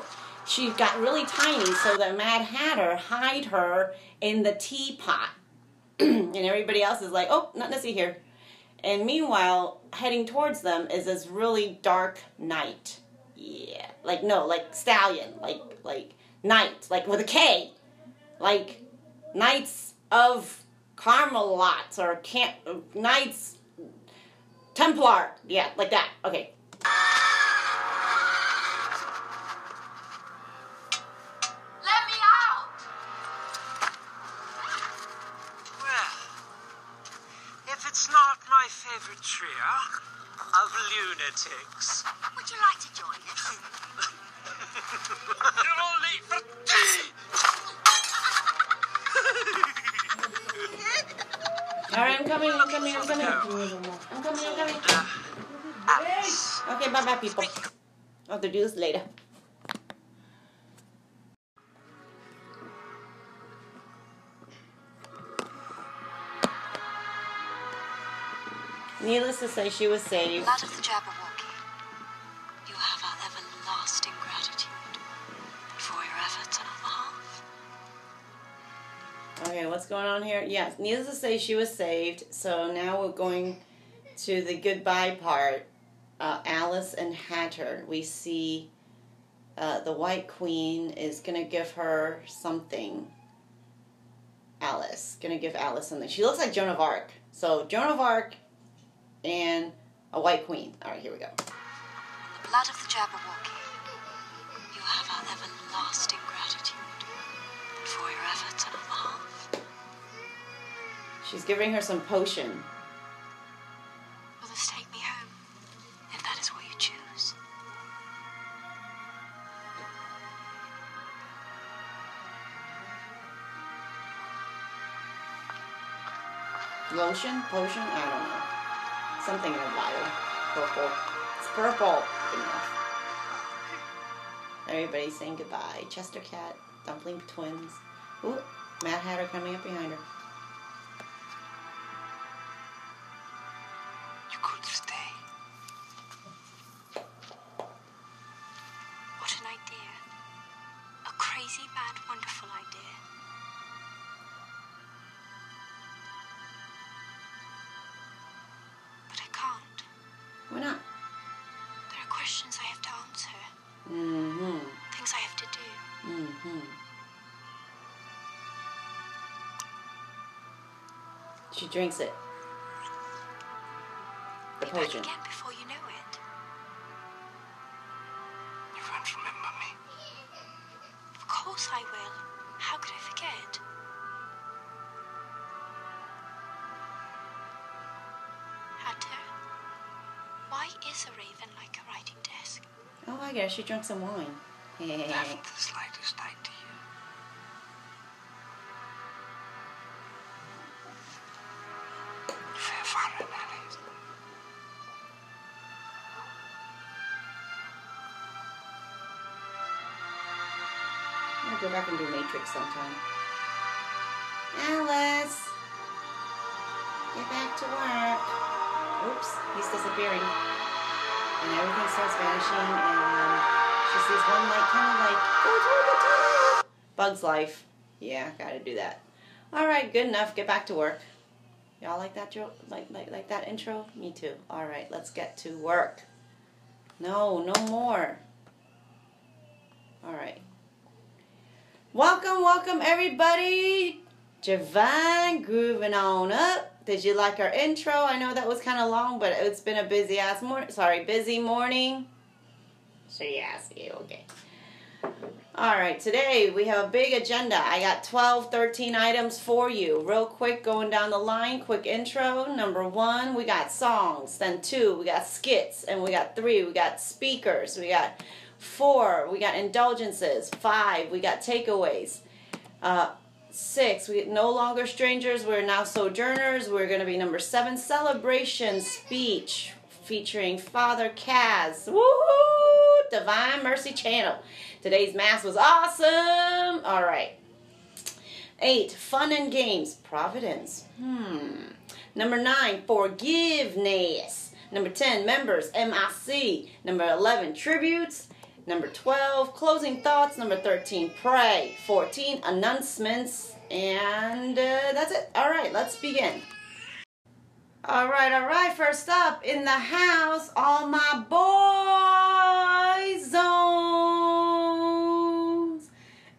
A: she got really tiny, so the Mad Hatter hide her in the teapot, <clears throat> and everybody else is like, oh, nothing to see here. And meanwhile, heading towards them is this really dark night. Yeah, like no, like stallion, like like night, like with a K, like Knights of Camelot or Camp Knights Templar. Yeah, like that. Okay.
J: Favorite trio of lunatics.
F: Would you like to join us?
J: You're all late for tea!
A: All right, I'm coming. I'm coming. I'm coming. I'm coming. I'm coming.
J: Uh,
A: okay, bye bye, people. I'll have to do this later. Needless to say, she was saved.
G: Blood of the Jabberwocky, you have our everlasting gratitude for your efforts on our behalf.
A: Okay, what's going on here? Yes, needless to say, she was saved. So now we're going to the goodbye part. Uh, Alice and Hatter. We see uh, the White Queen is gonna give her something. Alice gonna give Alice something. She looks like Joan of Arc. So Joan of Arc and a White Queen. All right, here we go.
G: The blood of the Jabberwocky, you have our everlasting gratitude for your efforts behalf.
A: She's giving her some potion.
G: Will this take me home, if that is what you choose?
A: Lotion? Potion? I don't know. Something in a vial. Purple. It's purple. Enough. Everybody's saying goodbye. Chester Cat, Dumpling Twins. Ooh, Mad Hatter coming up behind her. Mm-hmm. She drinks it. The
G: Be back
A: potion.
G: again before you know it.
J: You won't remember me.
G: Of course I will. How could I forget? Hatter, why is a raven like a writing desk?
A: Oh, I guess she drank some wine.
J: Haven't <laughs>
A: Matrix sometime. Alice! Get back to work. Oops, he's disappearing. And everything starts vanishing, and she sees one light kind of like go toward the tunnel. Bug's life. Yeah, gotta do that. All right, good enough. Get back to work. Y'all like that, like like like that intro? Me too. All right, let's get to work. No, no more. All right. Welcome, welcome everybody. Javine grooving on up. Did you like our intro? I know that was kind of long, but it's been a busy ass morning. Sorry, busy morning. So yeah, see, okay. All right, today we have a big agenda. I got 12, 13 items for you. Real quick, going down the line, quick intro. Number one, we got songs. Then two, we got skits. And we got three, we got speakers. We got four, we got indulgences. Five, we got takeaways. Uh, six, we no longer strangers, we're now sojourners. We're going to be number seven, celebration speech featuring Father Kaz. Woohoo! Divine Mercy Channel. Today's mass was awesome. All right. Eight, fun and games. Providence. Hmm. Number nine, forgiveness. Number 10, members, MIC. Number 11, tributes. Number 12, closing thoughts. Number 13, pray. 14, announcements. And uh, that's it. All right, let's begin. All right, all right. First up in the house, all my boy zones.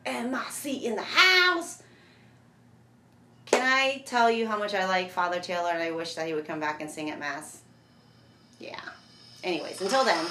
A: MIC in the house. Can I tell you how much I like Father Taylor and I wish that he would come back and sing at Mass? Yeah. Anyways, until then.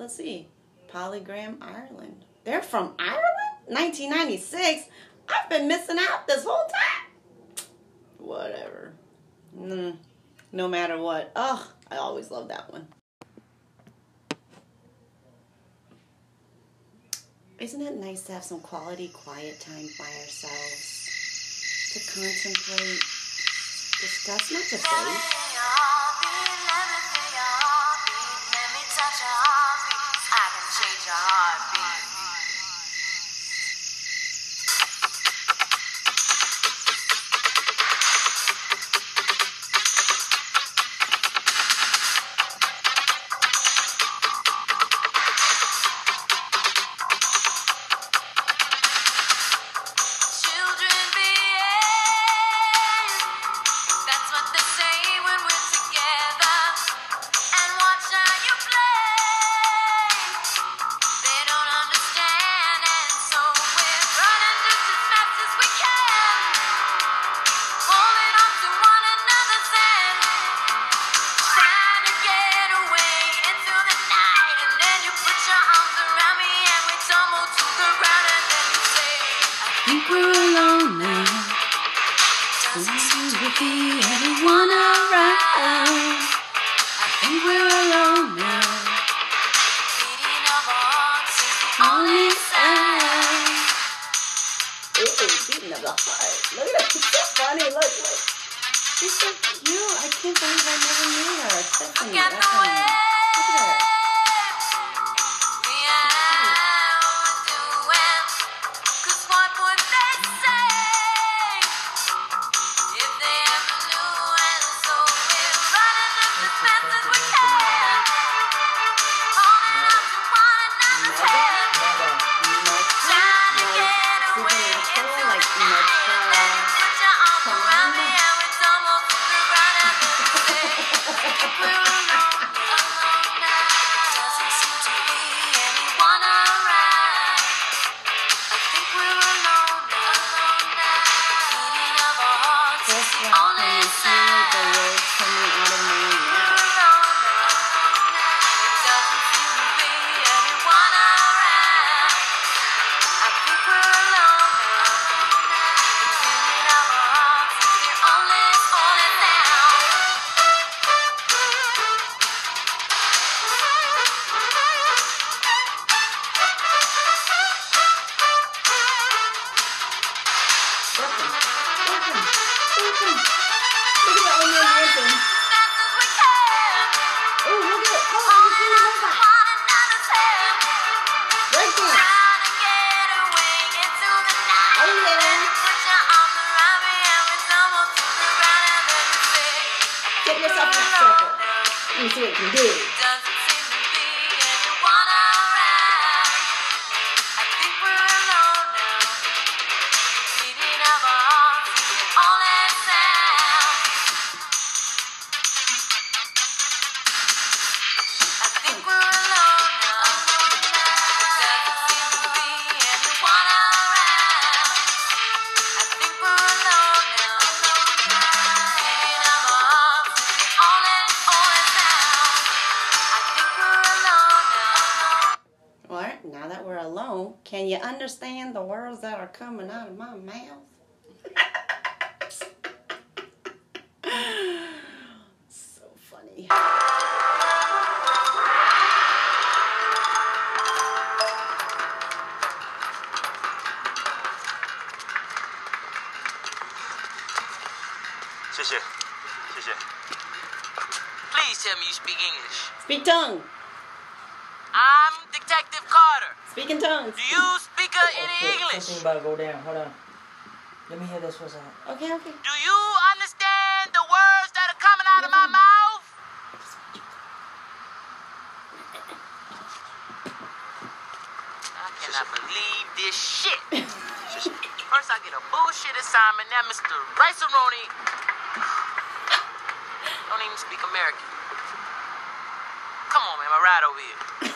H: let's
A: see.
K: Polygram Ireland. They're from Ireland? 1996? I've been missing out this whole time. Whatever. Mm, no matter what. Ugh. I always love that one. Isn't it nice to have some quality quiet time by ourselves? To contemplate, discuss, not debate.
L: Understand the
A: words that are coming out of my mouth? so funny.
M: Please tell me you speak English.
A: Speak tongue.
M: I'm Detective Carter.
A: Speaking tongues.
M: Do you uh, any
H: Okay,
M: English?
H: Something about to go down. Hold on. Let me hear this for.
A: Okay, okay.
M: Do you understand the words that are coming out of my mouth? I cannot believe this shit. First, I get a bullshit assignment. Now, Mr. Rice-A-Roni don't even speak American. Come on, man, my ride over here.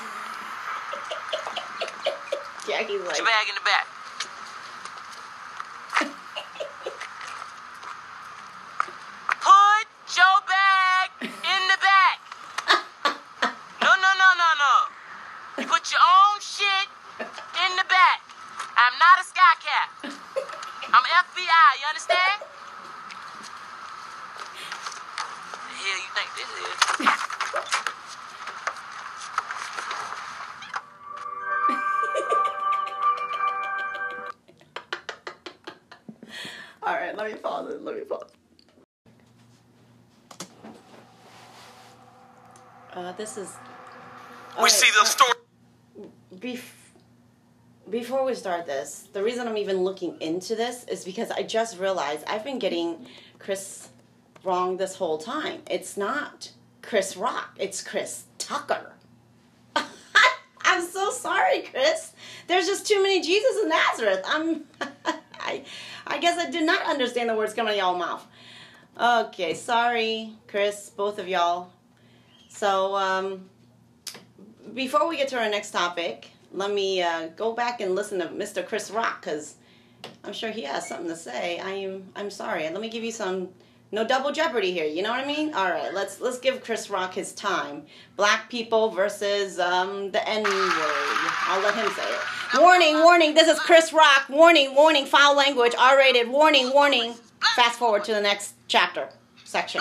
M: Put
A: like,
M: your bag in the back. Put your bag in the back. No, no, no, no, no. You put your own shit in the back. I'm not a sky cap. I'm FBI, you understand? The hell you think this is?
A: all right, let me pause it. Let me pause. Uh, this is.
N: We see the uh, story.
A: Bef- before we start this, the reason I'm even looking into this is because I just realized I've been getting Chris wrong this whole time. It's not Chris Rock, it's Chris Tucker. <laughs> I'm so sorry, Chris. There's just too many Jesus in Nazareth. I'm <laughs> I I guess I did not understand the words coming out of y'all mouth. Okay, sorry, Chris, both of y'all. So um before we get to our next topic, let me uh, go back and listen to Mr. Chris Rock because I'm sure he has something to say. I am I'm sorry. Let me give you some no double jeopardy here. You know what I mean? All right, let's let's give Chris Rock his time. Black people versus um, the N word. I'll let him say it. Warning, warning. This is Chris Rock. Warning, warning. Foul language. R-rated. Warning, warning. Fast forward to the next chapter section.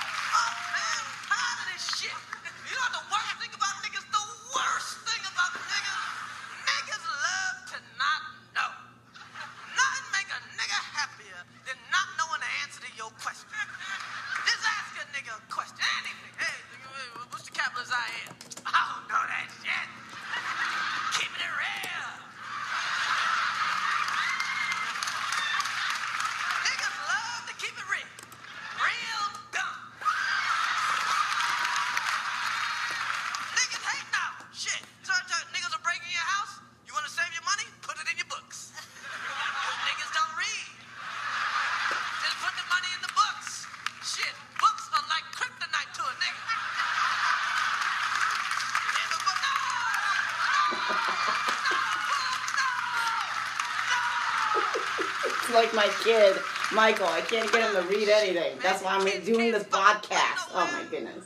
M: like
O: my
A: kid, Michael. I can't get him to read anything. That's why I'm doing this podcast. Oh my goodness.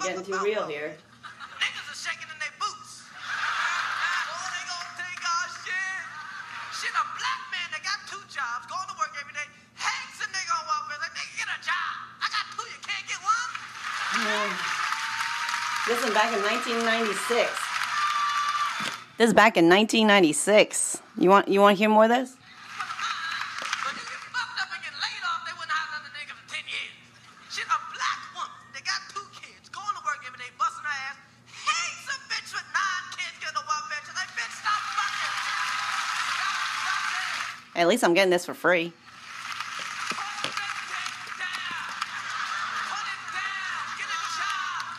A: you're getting too real here.
O: Niggas are shaking in their boots. Oh, they gonna take our shit. Shit, a black man that got two jobs, going to work every day, hangs a nigga on welfare, like, nigga, get a job. I got two, you can't get one.
A: Listen, back in 1996. This is back in 1996. You want you want to hear more of this? least I'm getting this for free.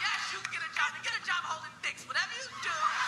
O: Yes, you get a job. Get a job holding dicks. Whatever you do.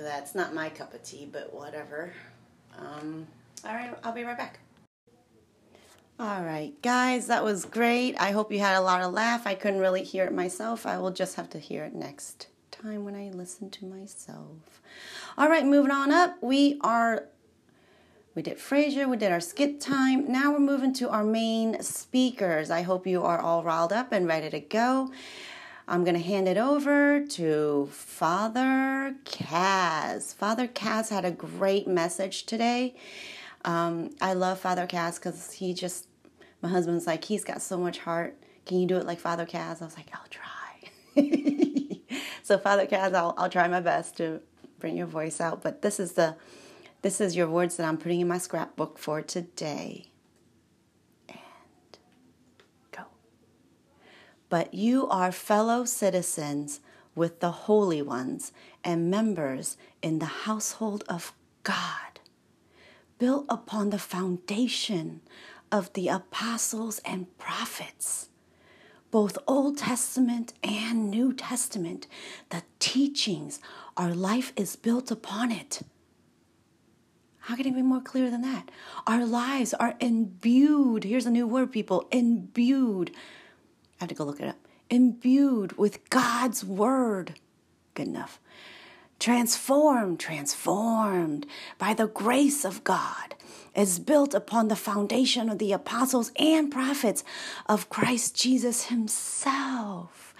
O: Of that. It's
A: not my cup of tea, but whatever. Um, all right, I'll be right back. All right, guys, that was great. I hope you had a lot of laugh. I couldn't really hear it myself. I will just have to hear it next time when I listen to myself. All right, moving on up. We are we did Frasier, we did our skit time. Now we're moving to our main speakers. I hope you are all riled up and ready to go. I'm going to hand it over to Father Kaz. Father Kaz had a great message today. Um, I love Father Kaz because he just, my husband's like, he's got so much heart. Can you do it like Father Kaz? I was like, I'll try. <laughs> so Father Kaz, I'll, I'll try my best to bring your voice out. But this is the, this is your words that I'm putting in my scrapbook for today. But you are fellow citizens with the holy ones and members in the household of God, built upon the foundation of the apostles and prophets, both Old Testament and New Testament. The teachings, our life is built upon it. How can it be more clear than that? Our lives are imbued. Here's a new word, people imbued I to go look it up. Imbued with God's word. Good enough. Transformed, transformed by the grace of God, is built upon the foundation of the apostles and prophets of Christ Jesus Himself.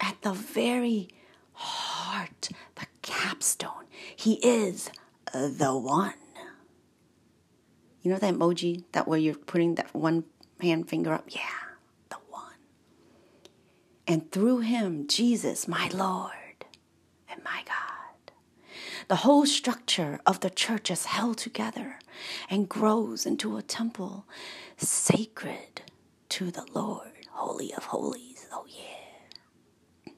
A: At the very heart, the capstone, He is the one. You know that emoji that where you're putting that one hand finger up? Yeah and through him, Jesus, my Lord and my God. The whole structure of the church is held together and grows into a temple sacred to the Lord, Holy of Holies. Oh, yeah.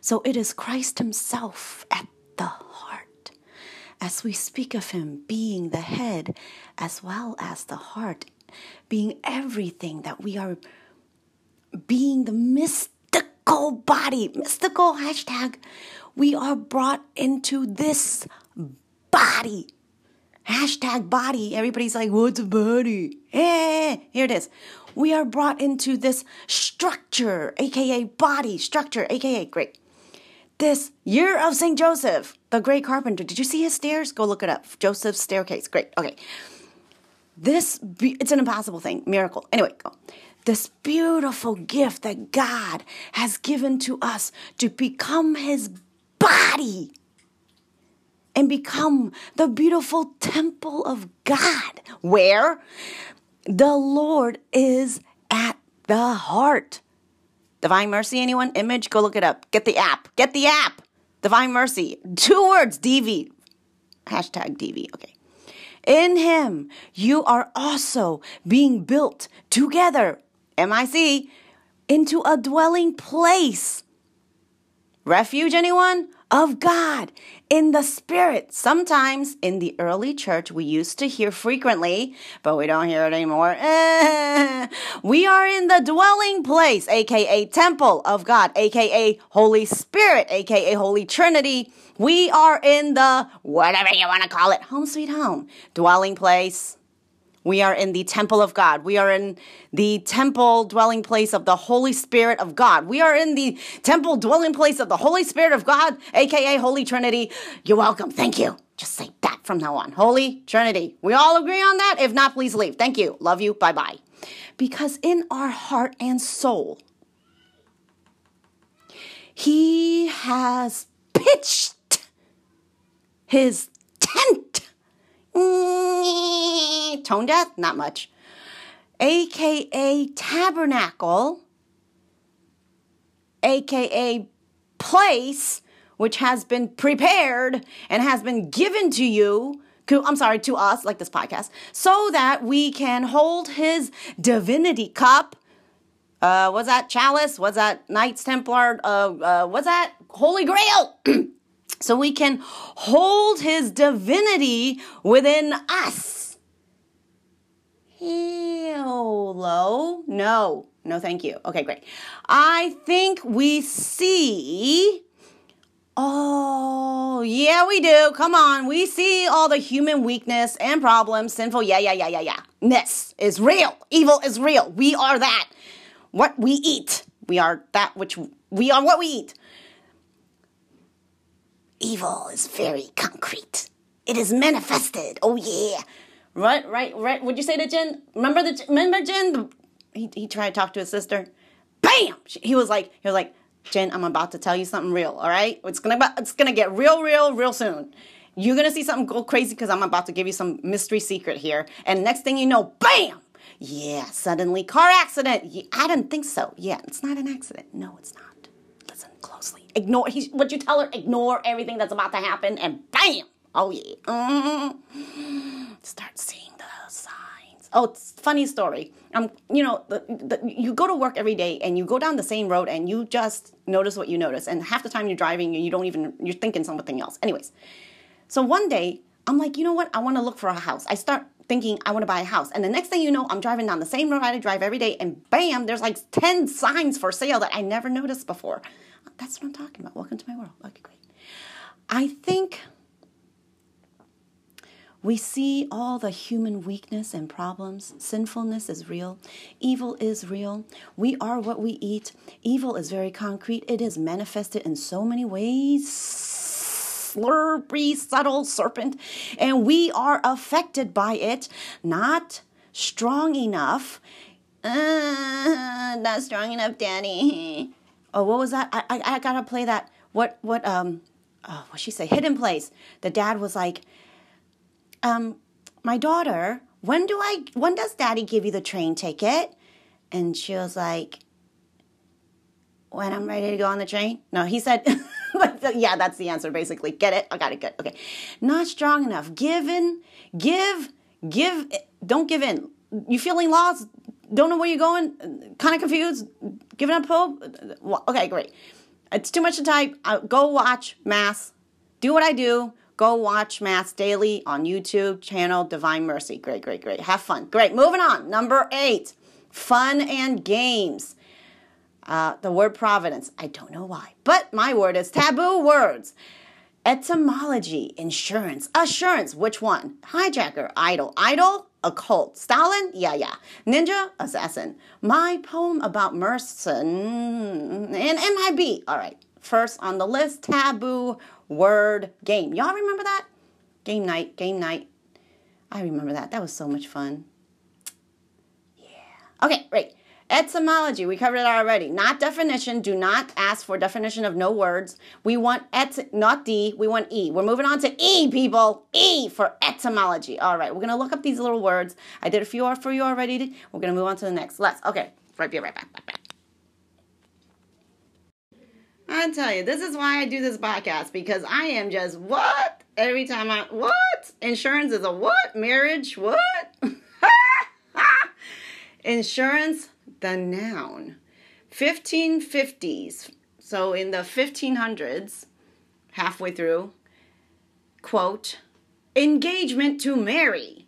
A: So it is Christ Himself at the heart. As we speak of Him being the head as well as the heart, being everything that we are being the mystical body, mystical hashtag, we are brought into this body. Hashtag body. Everybody's like, what's a body? Eh, here it is. We are brought into this structure, aka body, structure, aka great. This year of St. Joseph, the great carpenter. Did you see his stairs? Go look it up. Joseph's staircase. Great. Okay. This, it's an impossible thing. Miracle. Anyway, go this beautiful gift that God has given to us to become His body and become the beautiful temple of God, where the Lord is at the heart. Divine Mercy, anyone? Image? Go look it up. Get the app. Get the app. Divine Mercy. Two words, DV. Hashtag DV. Okay. In Him, you are also being built together MIC, into a dwelling place. Refuge, anyone? Of God in the Spirit. Sometimes in the early church, we used to hear frequently, but we don't hear it anymore. <laughs> We are in the dwelling place, aka temple of God, aka Holy Spirit, aka Holy Trinity. We are in the whatever you want to call it, home sweet home, dwelling place We are in the temple of God. We are in the temple dwelling place of the Holy Spirit of God. We are in the temple dwelling place of the Holy Spirit of God, aka Holy Trinity. You're welcome. Thank you. Just say that from now on. Holy Trinity. We all agree on that? If not, please leave. Thank you. Love you. Bye bye. Because in our heart and soul, He has pitched His tent. Tone deaf? Not much. AKA tabernacle, AKA place, which has been prepared and has been given to you. I'm sorry, to us, like this podcast, so that we can hold his divinity cup. Uh, what's that? Chalice? Was that? Knights Templar? Uh, uh, what's that? Holy Grail! <clears throat> so we can hold his divinity within us. Hello? No, no, thank you. Okay, great. I think we see. Oh, yeah, we do. Come on. We see all the human weakness and problems, sinful. Yeah, yeah, yeah, yeah, yeah. Ness is real. Evil is real. We are that. What we eat. We are that which we are what we eat. Evil is very concrete. It is manifested. Oh yeah. Right, right, right. Would you say to Jen? Remember the remember Jen? The, he he tried to talk to his sister. Bam! She- He was like he was like Jen, I'm about to tell you something real. All right, it's gonna it's gonna get real, real, real soon. You're gonna see something go crazy because I'm about to give you some mystery secret here. And next thing you know, bam! Yeah, suddenly car accident. Yeah, I didn't think so. Yeah, it's not an accident. No, it's not. Ignore he, what you tell her. Ignore everything that's about to happen, and bam! Oh yeah. Mm. Start seeing the signs. Oh, it's funny story. Um, you know, the, the, you go to work every day and you go down the same road and you just notice what you notice, and half the time you're driving and you don't even you're thinking something else. Anyways, so one day, I'm like, you know what? I want to look for a house. I start thinking I want to buy a house. And the next thing you know, I'm driving down the same road I drive every day, and bam, there's like 10 signs for sale that I never noticed before. That's what I'm talking about. Welcome to my world. Okay, great. I think we see all the human weakness and problems. Sinfulness is real. Evil is real. We are what we eat. Evil is very concrete. It is manifested in so many ways. Slurpy, subtle serpent. And we are affected by it, not strong enough. Uh, not strong enough, Daddy. Oh, what was that? I, I, I gotta play that. What, what, um, oh, what she say? Hidden place. The dad was like, um, my daughter, when do I, when does daddy give you the train ticket? And she was like, when I'm ready to go on the train? No, he said, <laughs> but yeah, that's the answer basically. Get it? I got it. Good. Okay. Not strong enough. Give in, give, give, don't give in. You feeling lost? Don't know where you're going? Kind of confused? Giving up hope? Okay, great. It's too much to type. Go watch Mass. Do what I do. Go watch Mass daily on YouTube channel Divine Mercy. Great, great, great. Have fun. Great. Moving on. Number eight fun and games. Uh, the word providence. I don't know why, but my word is taboo words. Etymology, insurance, assurance. Which one? Hijacker, idol, idol, occult. Stalin? Yeah, yeah. Ninja, assassin. My poem about Merson and MIB. All right. First on the list, taboo word game. Y'all remember that? Game night, game night. I remember that. That was so much fun. Yeah. Okay, great. Etymology, we covered it already. Not definition. Do not ask for definition of no words. We want et, not D, we want E. We're moving on to E, people. E for etymology. All right, we're to look up these little words. I did a few for you already. We're to move on to the next. Let's, okay, right, be right back. back, back. I tell you, this is why I do this podcast because I am just what? Every time I, what? Insurance is a what? Marriage, what? <laughs> Insurance, the noun. 1550s. So in the 1500s, halfway through, quote, engagement to marry.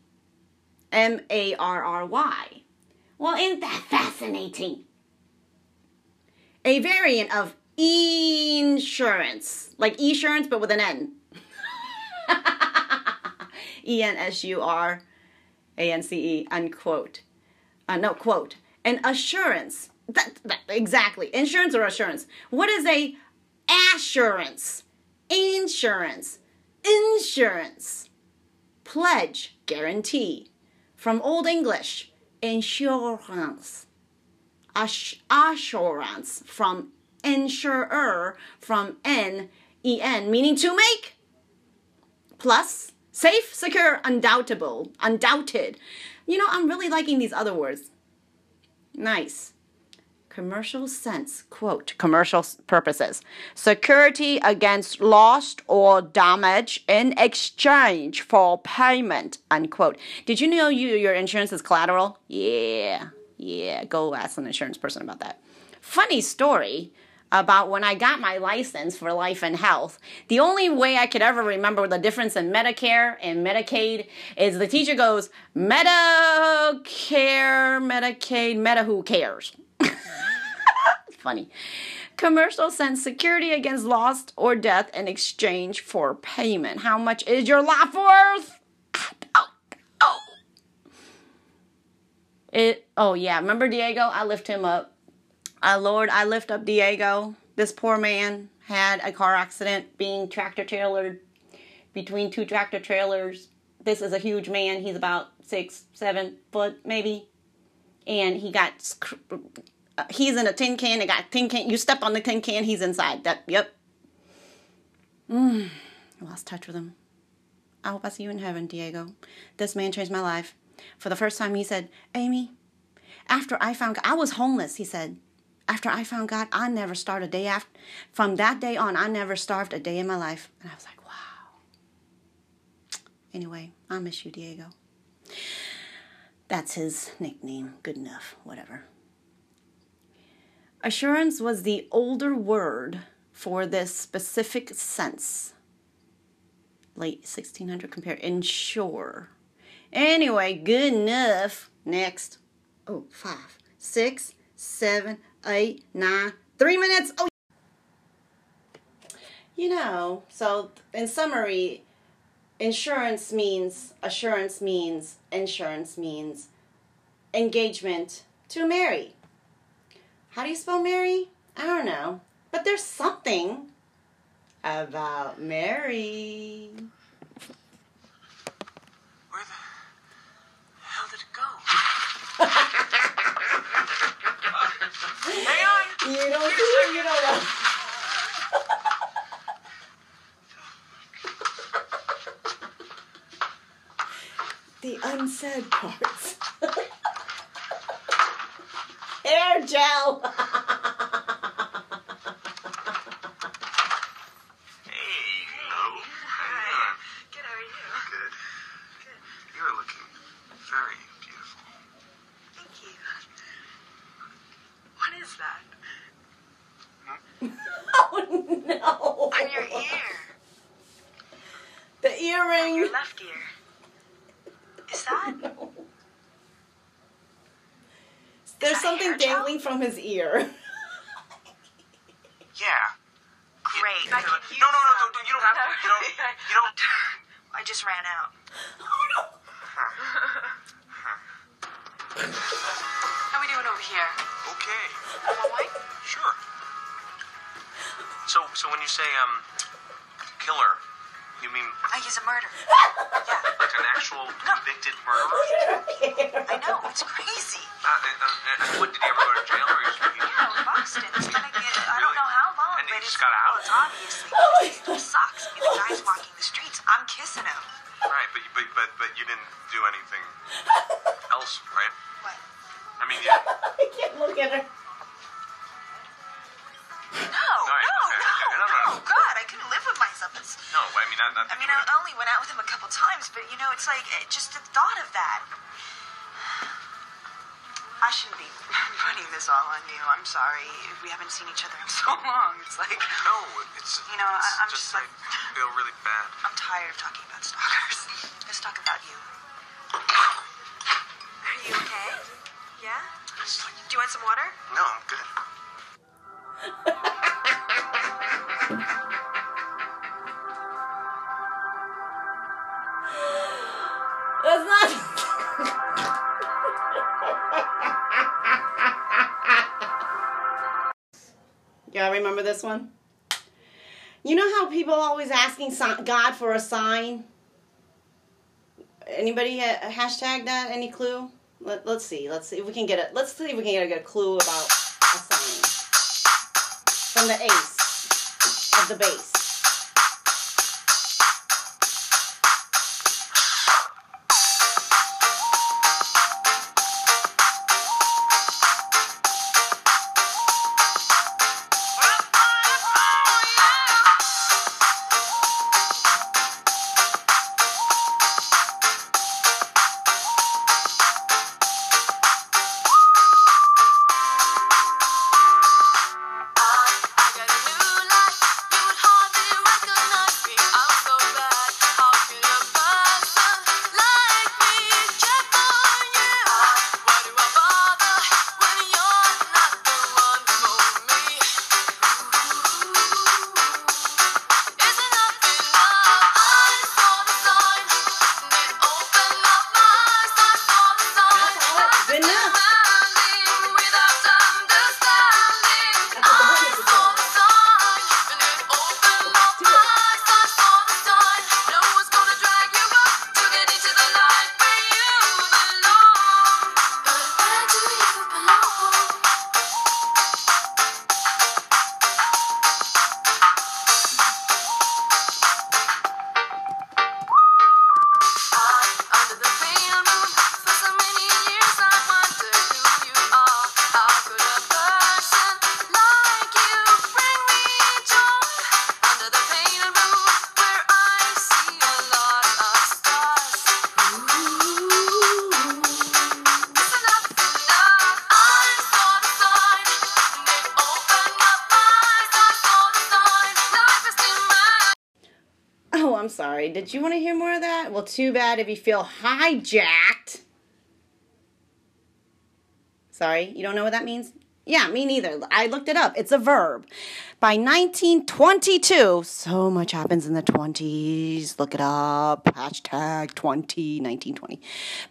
A: M A R R Y. Well, isn't that fascinating? A variant of insurance, like insurance, but with an N. <laughs> E N S U R A N C E, unquote. Uh, no, quote. An assurance. That, that, exactly. Insurance or assurance? What is a assurance? Insurance. Insurance. Pledge. Guarantee. From Old English, insurance. Ass- assurance. From insurer. From N E N, meaning to make. Plus, safe, secure, undoubtable, undoubted. You know, I'm really liking these other words. Nice. Commercial sense, quote, commercial purposes. Security against loss or damage in exchange for payment, unquote. Did you know you, your insurance is collateral? Yeah, yeah. Go ask an insurance person about that. Funny story about when I got my license for life and health. The only way I could ever remember the difference in Medicare and Medicaid is the teacher goes, Medicare, Medicaid, Meta who cares. <laughs> Funny. Commercial sense security against loss or death in exchange for payment. How much is your life worth? It. Oh yeah, remember Diego? I lift him up. Uh, Lord, I lift up Diego. This poor man had a car accident being tractor trailered between two tractor trailers. This is a huge man. He's about six, seven foot maybe. And he got, uh, he's in a tin can. It got tin can. You step on the tin can, he's inside. That, yep. Mm, I lost touch with him. I hope I see you in heaven, Diego. This man changed my life. For the first time, he said, Amy, after I found I was homeless, he said. After I found God, I never starved a day after. From that day on, I never starved a day in my life. And I was like, wow. Anyway, I miss you, Diego. That's his nickname. Good enough. Whatever. Assurance was the older word for this specific sense. Late 1600 compared. Insure. Anyway, good enough. Next. Oh, five, six, seven, eight, nine, three minutes. Oh, you know, so in summary, insurance means, assurance means, insurance means engagement to marry. How do you spell Mary? I don't know. But there's something about Mary.
O: Where the hell did it go? Hang on.
A: You don't you don't know. the unsaid parts. <laughs> Hair gel. <laughs>
C: Hey, hello. Hi.
G: Good, how are you?
C: Good. You're looking very beautiful.
G: Thank you. What is that?
A: oh no.
G: On your ear.
A: The earring.
G: Your left ear. Is that?
A: There's something dangling from his ear.
G: It's like it, just the thought of that. I shouldn't be <laughs> putting this all on you. I'm sorry. We haven't seen each other in <laughs> so long. It's like
C: no, it's
G: you know, I,
C: it's
G: I'm
C: just,
G: just like
C: I <laughs> feel really bad.
G: I'm tired of talking about stalkers. Let's talk about you. Are you okay? Yeah. Do you want some water?
C: No, I'm good.
A: This one? You know how people always asking God for a sign? Anybody uh, hashtag that? Any clue? Let, let's see. Let's see if we can get it. Let's see if we can get a, a clue about a sign from the ace of the base. Too bad if you feel hijacked. Sorry, you don't know what that means? Yeah, me neither. I looked it up. It's a verb. By 1922, so much happens in the 20s. Look it up. Hashtag 20, 1920.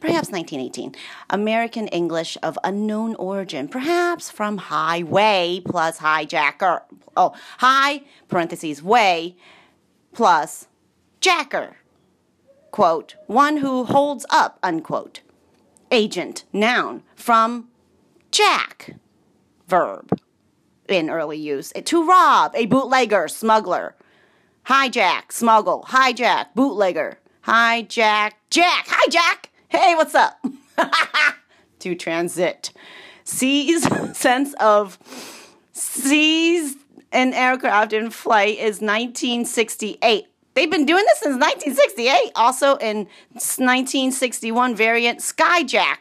A: Perhaps 1918. American English of unknown origin. Perhaps from highway plus hijacker. Oh, high, parentheses, way, plus jacker. Quote, one who holds up, unquote. Agent, noun, from jack, verb, in early use. Eh, to rob, a bootlegger, smuggler. Hijack, smuggle, hijack, bootlegger. Hijack, jack, hijack. Hey, what's up? <laughs> to transit. Seize, <laughs> sense of seize an aircraft in flight is 1968. They've been doing this since 1968. Also in 1961 variant Skyjack.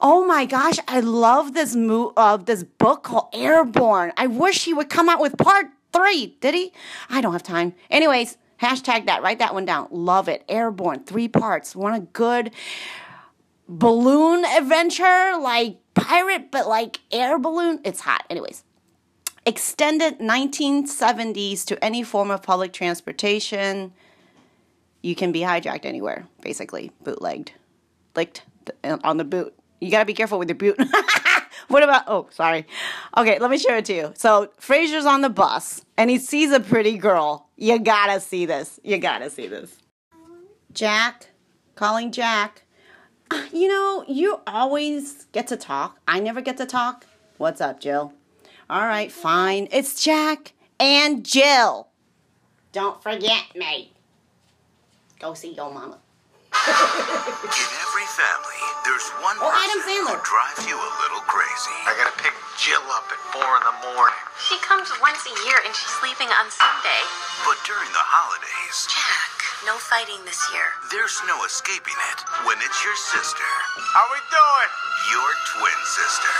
A: Oh my gosh, I love this mo- uh, this book called Airborne. I wish he would come out with part three. Did he? I don't have time. Anyways, hashtag that. Write that one down. Love it. Airborne, three parts. Want a good balloon adventure, like pirate, but like air balloon? It's hot. Anyways extended 1970s to any form of public transportation. You can be hijacked anywhere, basically, bootlegged, licked uh, on the boot. You gotta be careful with your boot. <laughs> what about? Oh, sorry. Okay, let me show it to you. So Frasier's on the bus and he sees a pretty girl. You gotta see this. You gotta see this. Jack, calling Jack. You know, you always get to talk. I never get to talk. What's up, Jill? All right, fine. It's Jack and Jill. Don't forget me. Go see your mama.
P: In every family, there's one
A: Oh,
P: person
A: Adam Sandler.
P: who drives you a little crazy.
N: I gotta pick Jill up at four in the morning.
F: She comes once a year and she's sleeping on Sunday.
P: But during the holidays,
F: Jack, no fighting this year.
P: there's no escaping it when it's your sister,
N: How we doing?
P: your twin sister.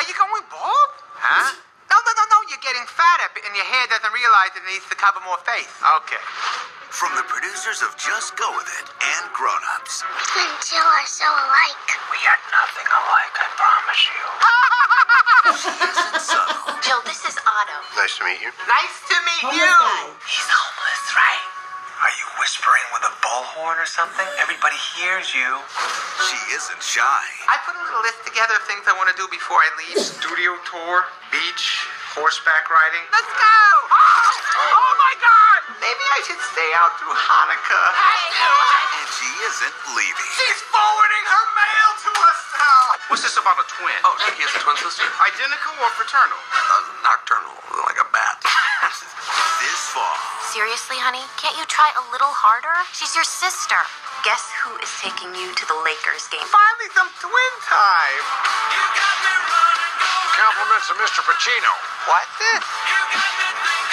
N: Are you going bald? Huh? No, no, no, no. You're getting fatter, and your hair doesn't realize it needs to cover more face. Okay.
P: From the producers of Just Go With It and Grown Ups,
Q: Twin Jill are so alike.
N: We are nothing alike, I promise you.
F: Jill, this is Otto.
C: Nice to meet you.
N: Nice to meet
A: Homeless
N: you.
A: guy.
N: He's homeless, right? Are you whispering with a bullhorn or something? Everybody hears you.
P: she isn't shy.
N: I put a little list together of things I want to do before I leave. Studio tour, beach, horseback riding?
O: Let's go! Oh my god! Maybe I should stay out through Hanukkah.
P: And she isn't leaving.
O: She's forwarding her mail to us now!
C: What's this about a twin?
J: Oh, he has a twin sister?
C: Identical or fraternal?
J: Uh, nocturnal, like a bat. <laughs>
P: This fall,
F: Seriously, honey? Can't you try a little harder? She's your sister. Guess who is taking you to the Lakers game?
O: Finally, some twin time!
C: Compliments of Mr. Pacino.
O: What?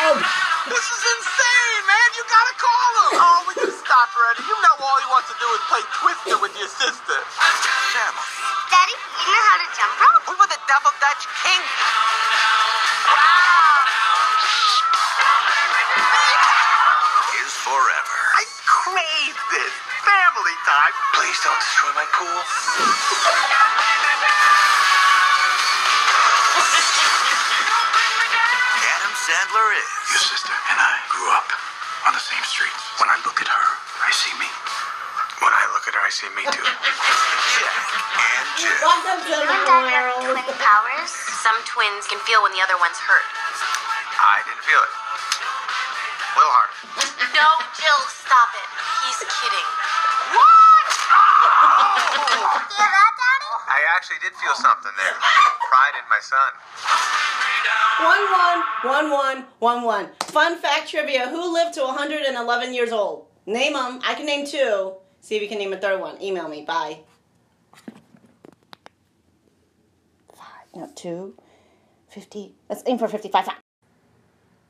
M: Oh,
O: This is insane, man! You gotta call him! Oh, will you stop already? You know all he wants to do is play Twister with your sister.
P: family,
Q: Daddy, you know how to jump rope?
O: We were the Double Dutch King.
P: is forever.
O: I crave this. Family time.
J: Please don't destroy my pool.
P: Adam Sandler is
J: Your sister and I grew up on the same streets. When I look at her, I see me.
C: When I look at her, I see me too.
P: Jack and Jill.
M: welcome to
Q: You and Dad have twin powers?
F: Some twins can feel when the other one's hurt.
N: I didn't feel it. A little harder.
F: No, Jill, stop it. He's kidding.
Q: Hear <laughs> that, Daddy?
N: I actually did feel something there. Pride in my son.
A: One one one one one one. Fun fact trivia: Who lived to 111 years old? Name them. I can name two. See if you can name a third one. Email me. Bye. Five. No, two. Fifty. Let's aim for fifty-five.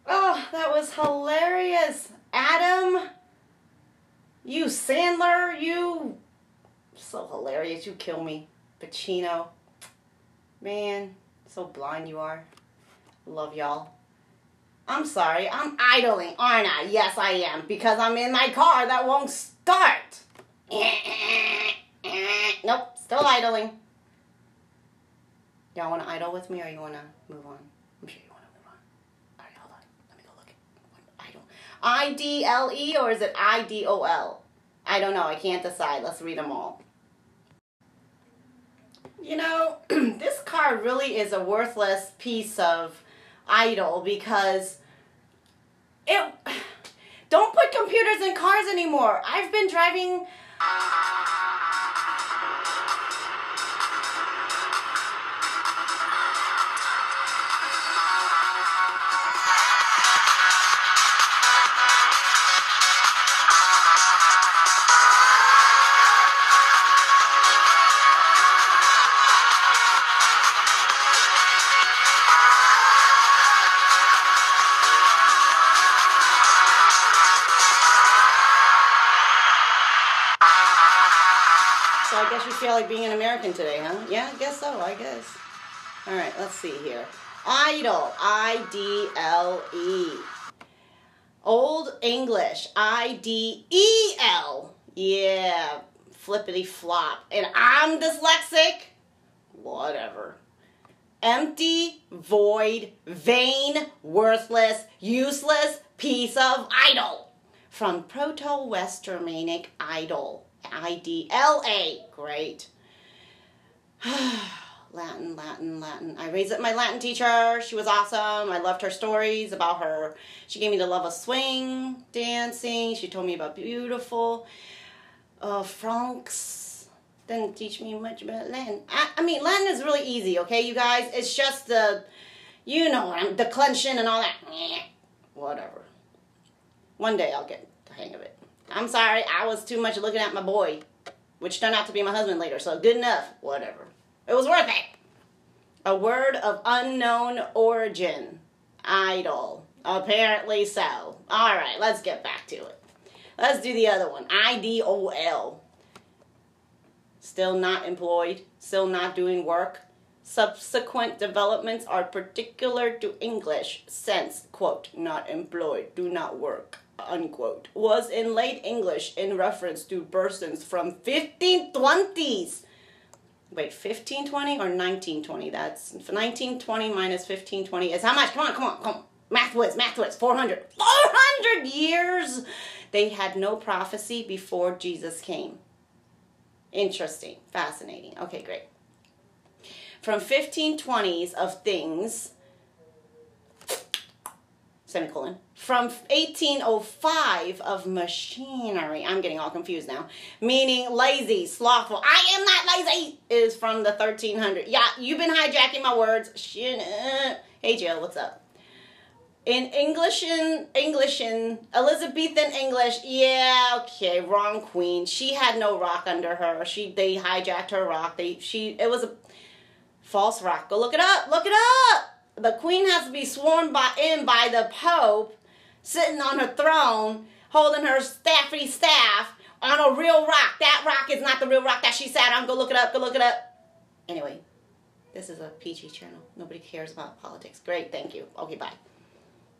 A: Oh, that was hilarious, Adam. You Sandler. You so hilarious. You kill me, Pacino. Man, so blind you are. Love y'all. I'm sorry, I'm idling, aren't I? Yes, I am, because I'm in my car that won't start. <laughs> nope, still idling. Y'all want to idle with me or you want to move on? I'm sure you want to move on. All right, hold on. Let me go look at idle. I D L E or is it I D O L? I don't know. I can't decide. Let's read them all. You know, <clears throat> this car really is a worthless piece of idol because it <sighs> don't put computers in cars anymore. I've been driving guess you feel like being an American today, huh? Yeah, I guess so. I guess. All right, let's see here. Idol, I D L E. Old English, I D E L. Yeah, flippity flop. And I'm dyslexic. Whatever. Empty, void, vain, worthless, useless piece of idol. From Proto West Germanic Idol. I D L A. Great. <sighs> Latin, Latin, Latin. I raised up my Latin teacher. She was awesome. I loved her stories about her. She gave me the love of swing dancing. She told me about beautiful uh, Francs. Didn't teach me much about Latin. I, I mean, Latin is really easy, okay, you guys? It's just the, you know, the clenching and all that. Whatever. One day I'll get the hang of it. I'm sorry, I was too much looking at my boy, which turned out to be my husband later, so good enough. Whatever. It was worth it. A word of unknown origin. Idol. Apparently so. Alright, let's get back to it. Let's do the other one. I D O L. Still not employed, still not doing work. Subsequent developments are particular to English since, quote, not employed, do not work, unquote, was in late English in reference to persons from 1520s. Wait, 1520 or 1920? That's 1920 minus 1520 is how much? Come on, come on, come on. Math whiz, math whiz, 400. 400 years! They had no prophecy before Jesus came. Interesting, fascinating. Okay, great. From 1520s of things, semicolon, from 1805 of machinery. I'm getting all confused now. Meaning lazy, slothful. I am not lazy is from the 1300. Yeah, you've been hijacking my words. Hey, Jill, what's up? In English in English in Elizabethan English, yeah, okay, wrong queen. She had no rock under her. She they hijacked her rock. They she it was a false rock. Go look it up. Look it up. The queen has to be sworn by in by the pope, sitting on her throne, holding her staffy staff on a real rock. That rock is not the real rock that she sat on. Go look it up. Go look it up. Anyway, this is a PG channel. Nobody cares about politics. Great, thank you. Okay, bye.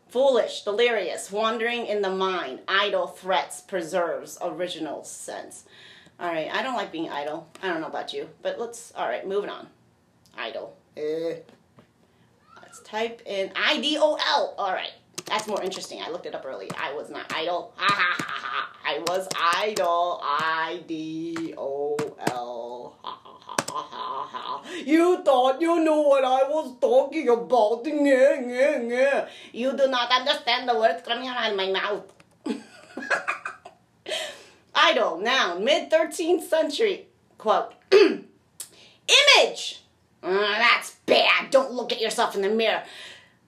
A: Foolish, delirious, wandering in the mind, idle threats, preserves original sense. All right, I don't like being idle. I don't know about you, but let's, all right, moving on. Idle. Eh. Let's type in I D O L. All right, that's more interesting. I looked it up earlier. I was not idle. I was idle. I D O L. You thought you knew what I was talking about. Nye, nye, nye. You do not understand the words coming out of my mouth. <laughs> Idle, noun, mid 13th century. Quote <clears throat> Image! Uh, that's bad. Don't look at yourself in the mirror.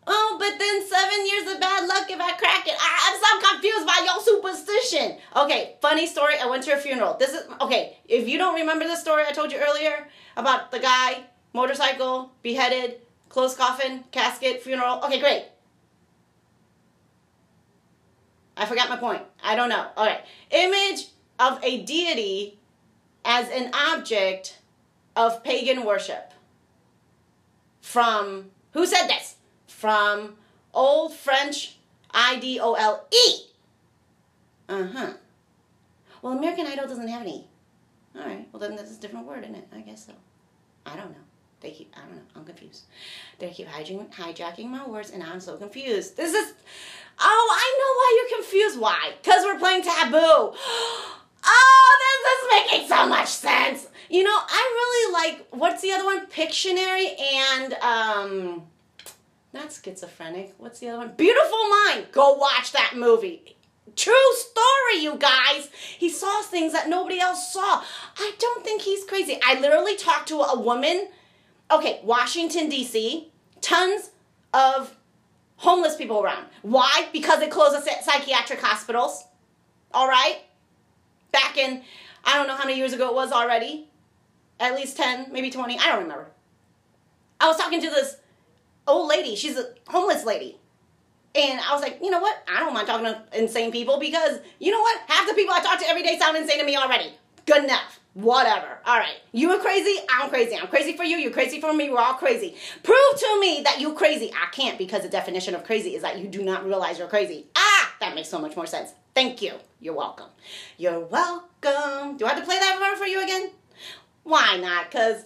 A: Oh, but then seven years of bad luck if I crack it. I, I'm so confused by your superstition. Okay, funny story. I went to a funeral. This is okay. If you don't remember the story I told you earlier about the guy, motorcycle, beheaded, closed coffin, casket, funeral. Okay, great. I forgot my point. I don't know. All right. Image of a deity as an object of pagan worship. From, who said this? From Old French I D O L E. Uh huh. Well, American Idol doesn't have an E. All right. Well, then that's a different word, isn't it? I guess so. I don't know. They keep, I don't know. I'm confused. They keep hijacking, hijacking my words, and I'm so confused. This is, oh, I know why you're confused. Why? Because we're playing Taboo. <gasps> Oh, this is making so much sense. You know, I really like, what's the other one? Pictionary and, um, not schizophrenic. What's the other one? Beautiful Mind. Go watch that movie. True story, you guys. He saw things that nobody else saw. I don't think he's crazy. I literally talked to a woman. Okay, Washington, D.C., tons of homeless people around. Why? Because it closed the psychiatric hospitals. All right? Back in, I don't know how many years ago it was already. At least 10, maybe 20. I don't remember. I was talking to this old lady. She's a homeless lady. And I was like, you know what? I don't mind talking to insane people because you know what? Half the people I talk to every day sound insane to me already. Good enough. Whatever. All right. You are crazy. I'm crazy. I'm crazy for you. You're crazy for me. We're all crazy. Prove to me that you're crazy. I can't because the definition of crazy is that you do not realize you're crazy. Ah, that makes so much more sense. Thank you. You're welcome. You're welcome. Do I have to play that part for you again? Why not? Because,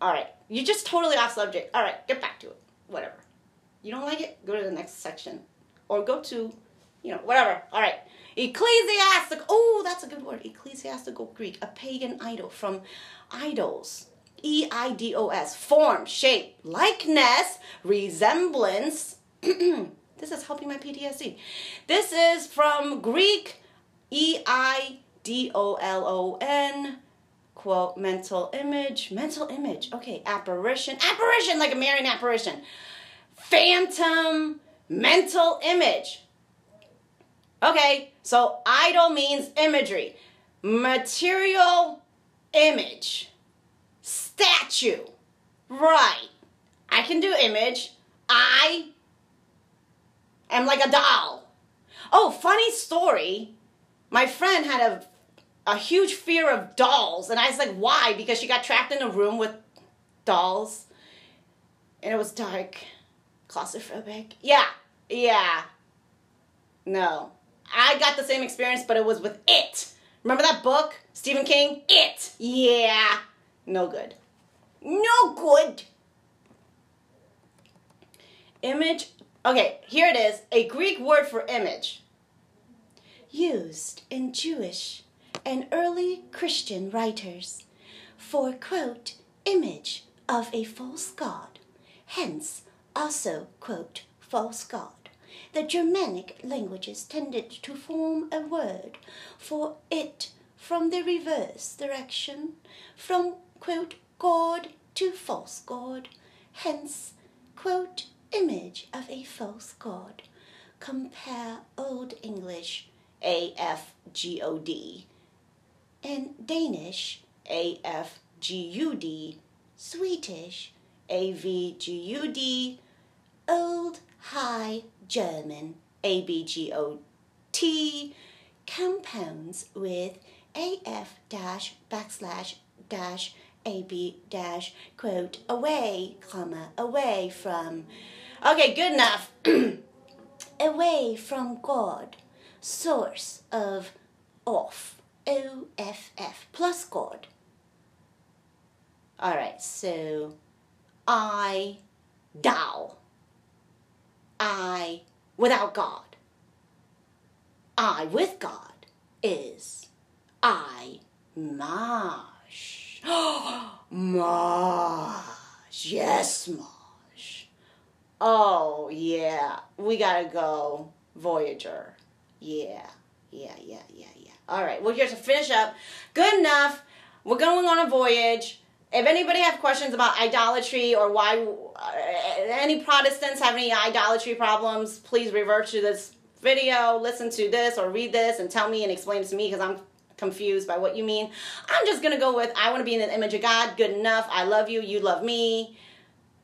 A: all right. You're just totally off subject. All right. Get back to it. Whatever. You don't like it? Go to the next section. Or go to, you know, whatever. All right. Ecclesiastic. Oh, that's a good word. Ecclesiastical Greek. A pagan idol from idols. E I D O S. Form, shape, likeness, resemblance. <clears throat> this is helping my PTSD. This is from Greek E I D O L O N. Quote, mental image. Mental image. Okay, apparition. Apparition, like a Marian apparition phantom mental image. Okay, so idol means imagery, material image, statue. Right. I can do image. I am like a doll. Oh, funny story. My friend had a a huge fear of dolls, and I was like, why? Because she got trapped in a room with dolls, and it was dark claustrophobic. Yeah, yeah. No. I got the same experience, but it was with It. Remember that book? Stephen King? It. Yeah. No good. No good. Image. Okay, here it is. A Greek word for image. Used in Jewish and early Christian writers for, quote, image of a false god. Hence, also, quote, false god, the Germanic languages tended to form a word for it from the reverse direction, from, quote, God to false God, hence, quote, image of a false God. Compare Old English, AFGOD, and Danish, AFGUD, Swedish, AVGUD, Old High German, ABGOT, compounds with AF dash backslash dash AB dash quote away, comma, away from. Okay, good enough. <clears throat> away from God, source of off, O F F, plus God. Alright, so I, thou. I without God. I with God is I Mosh. <gasps> Mosh. Yes, Mosh. Oh, yeah. We gotta go. Voyager. Yeah, yeah, yeah, yeah. All right. Well, here to finish up. Good enough. We're going on a voyage. If anybody have questions about idolatry or why uh, any Protestants have any idolatry problems, please revert to this video, listen to this or read this and tell me and explain to me because I'm confused by what you mean. I'm just going to go with I want to be in the image of God. Good enough. I love you. You love me.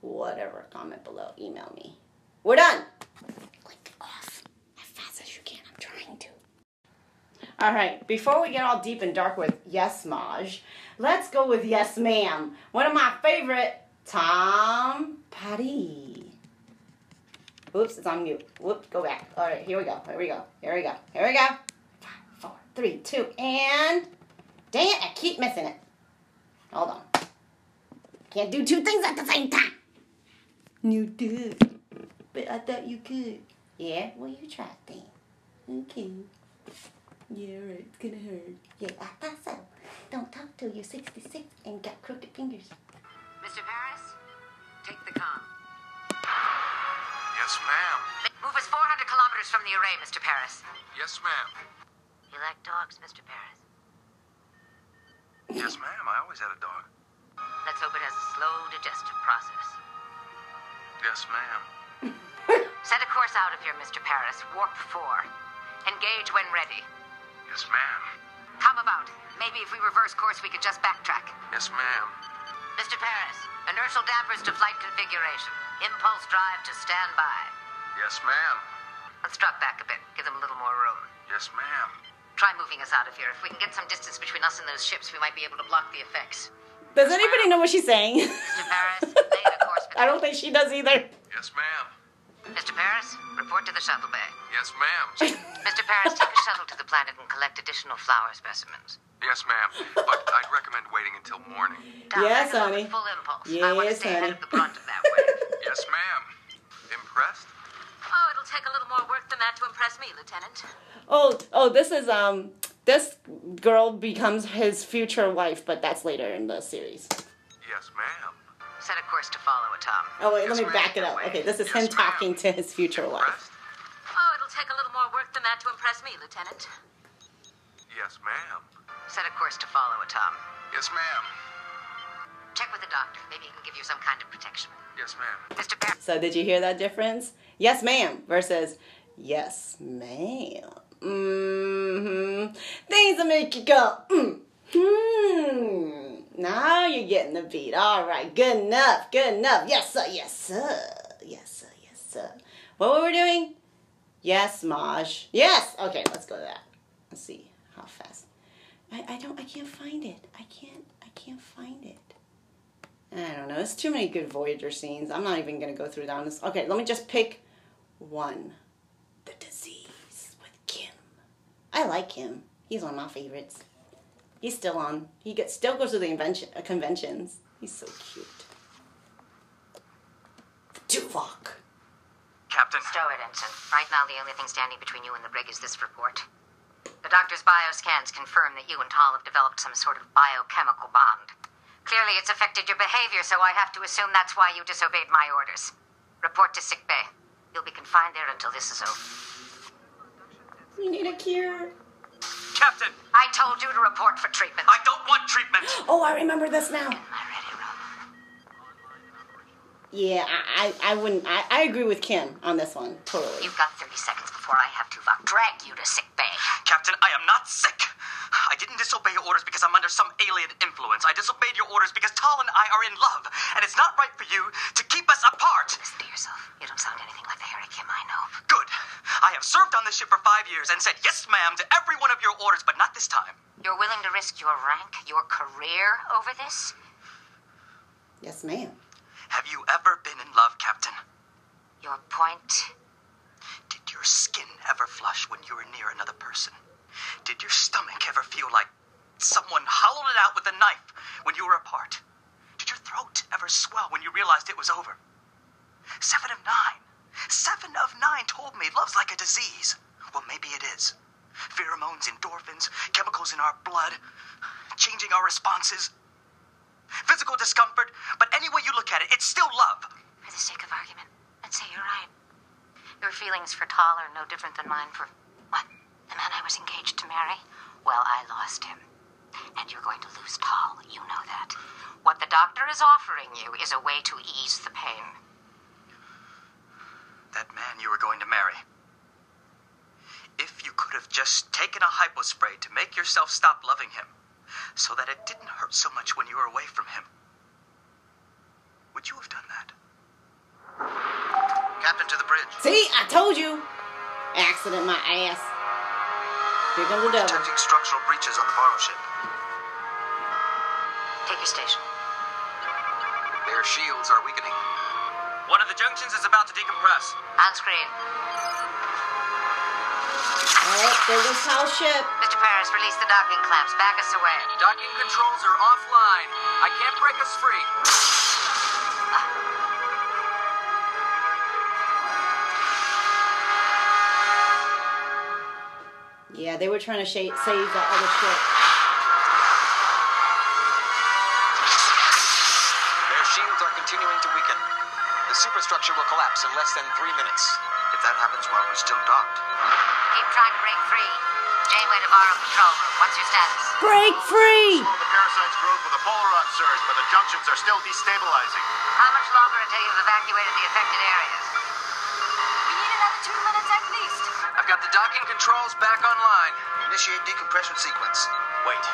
A: Whatever. Comment below. Email me. We're done. Click off as fast as you can. I'm trying to. All right. Before we get all deep and dark with Yes Maj, let's go with Yes Ma'am. One of my favorite, Tom Petty. Oops, it's on mute. Whoop, go back. All right, here we go. Here we go. Here we go. Here we go. Five, four, three, two, and dang it, I keep missing it. Hold on. Can't do two things at the same time. You did, but I thought you could. Yeah, well you tried then. Okay. Yeah, right. It's gonna hurt. Yeah, I thought so. Don't talk till you're 66 and got crooked fingers.
F: Mr. Paris, take the com.
C: Yes, ma'am.
F: Move us 400 kilometers from the array, Mr. Paris.
C: Yes, ma'am.
F: You like dogs, Mr. Paris?
C: Yes, ma'am. I always had a dog.
F: Let's hope it has a slow digestive process.
C: Yes, ma'am.
F: Set a course out of here, Mr. Paris. Warp 4. Engage when ready.
C: Yes, ma'am.
F: Come about. Maybe if we reverse course, we could just backtrack.
C: Yes, ma'am.
F: Mr. Paris, inertial dampers to flight configuration. Impulse drive to standby.
C: Yes, ma'am.
F: Let's drop back a bit. Give them a little more room.
C: Yes, ma'am.
F: Try moving us out of here. If we can get some distance between us and those ships, we might be able to block the effects.
A: Does anybody know what she's saying?
F: Mr. Paris, <laughs> lay the course.
A: I don't think she does either.
C: Yes, ma'am.
F: Mr. Paris, report to the shuttle bay.
C: Yes, ma'am. <coughs>
F: Mr. Paris, take a shuttle to the planet and collect additional flower specimens.
C: yes, ma'am. But I'd recommend waiting until morning.
F: Down
A: Yes,
F: there
A: honey.
F: Full impulse. I want to
A: Yes,
F: stay ahead of the brunt of that wave. <laughs>
C: Yes, ma'am. Impressed?
D: Oh, it'll take a little more work than that to impress me, Lieutenant.
A: Oh, oh, this is um, this girl becomes his future wife, but that's later in the series.
C: Yes, ma'am.
F: Set a course to follow, Tom.
A: Oh wait, let me back it up. Okay, this is him talking to his future wife.
D: Oh, it'll take a little more work than that to impress me, Lieutenant.
C: Yes, ma'am.
F: Set a course to follow, Tom.
C: Yes, ma'am.
F: Check with the doctor. Maybe he can give you some kind of protection.
C: Yes, ma'am.
F: Mr. Paris.
A: So did you hear that difference? Yes, ma'am versus yes, ma'am. Mm-hmm. Things that make you go, mm. Hmm. Now you're getting the beat. All right, good enough, good enough. Yes, sir, yes, sir. Yes, sir, yes, sir. What were we doing? Yes, Maj. Yes. Okay, let's go to that. Let's see how fast. I, I don't I can't find it. I can't I can't find it. I don't know. There's too many good Voyager scenes. I'm not even gonna go through down this. Okay, let me just pick one. The disease with Kim. I like him. He's one of my favorites. He's still on. He gets still goes to the invention uh, conventions. He's so cute. Tuvok.
I: Captain.
F: Stow it, Ensign. Right now, the only thing standing between you and the brig is this report. The doctor's bioscans confirm that you and Tal have developed some sort of biochemical bond. Clearly, it's affected your behavior, so I have to assume that's why you disobeyed my orders. Report to sickbay. You'll be confined there until this is over.
A: We need a cure.
I: Captain,
F: I told you to report for treatment.
I: I don't want treatment.
A: Oh, I remember this now. Yeah, I, I, I wouldn't. I, I agree with Kim on this one. Totally.
F: You've got 30 seconds before I have to uh, drag you to sick bay.
I: Captain, I am not sick. I didn't disobey your orders because I'm under some alien influence. I disobeyed your orders because Tal and I are in love, and it's not right for you to keep us apart.
F: Listen to yourself. You don't sound anything like the Harry Kim I know.
I: Good. I have served on this ship for five years and said yes, ma'am, to every one of your orders, but not this time.
F: You're willing to risk your rank, your career over this?
A: Yes, ma'am.
I: Have you ever been in love, Captain?
F: Your point?
I: Did your skin ever flush when you were near another person? Did your stomach ever feel like someone hollowed it out with a knife when you were apart? Did your throat ever swell when you realized it was over? Seven of nine. Seven of nine told me love's like a disease. Well, maybe it is. Pheromones, endorphins, chemicals in our blood, changing our responses, physical discomfort, but any way you look at it, it's still love.
F: For the sake of argument, let's say you're right. Your feelings for Tal are no different than mine for? The man I was engaged to marry? Well, I lost him. And you're going to lose Tal. You know that. What the doctor is offering you is a way to ease the pain.
I: That man you were going to marry. If you could have just taken a hypospray to make yourself stop loving him, so that it didn't hurt so much when you were away from him, would you have done that?
B: Captain to the bridge.
A: See, I told you. Accident my ass.
B: Detecting structural breaches on the Varro ship.
F: Take your station.
B: Their shields are weakening.
I: One of the junctions is about to decompress.
F: On screen.
A: Alright, there goes Tal's ship.
F: Mr. Paris, release the docking clamps. Back us away.
E: Docking controls are offline. I can't break us free.
A: Yeah, they were trying to sh- save the other ship.
R: Their shields are continuing to weaken. The superstructure will collapse in less than three minutes.
B: If that happens while we're still docked.
F: Keep trying to break free. Janeway Navarro control room. What's your status?
A: Break free!
C: Slow the parasite's growth with a polaron surge, but the junctions are still destabilizing.
F: How much longer until you've evacuated the affected areas?
E: Docking controls back online.
B: Initiate decompression sequence.
I: Wait.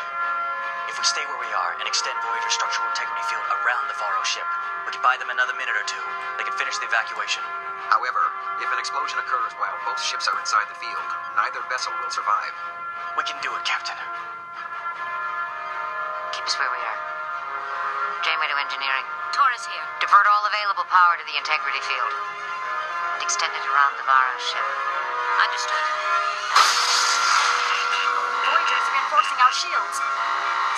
I: If we stay where we are and extend Voyager's structural integrity field around the Varro ship, we could buy them another minute or two. They can finish the evacuation.
B: However, if an explosion occurs while both ships are inside the field, neither vessel will survive.
I: We can do it, Captain.
F: Keep us where we are. Janeway to engineering.
G: Torres here.
F: Divert all available power to the integrity field. And extend it around the Varro ship.
G: Understood. Voyager's reinforcing our shields.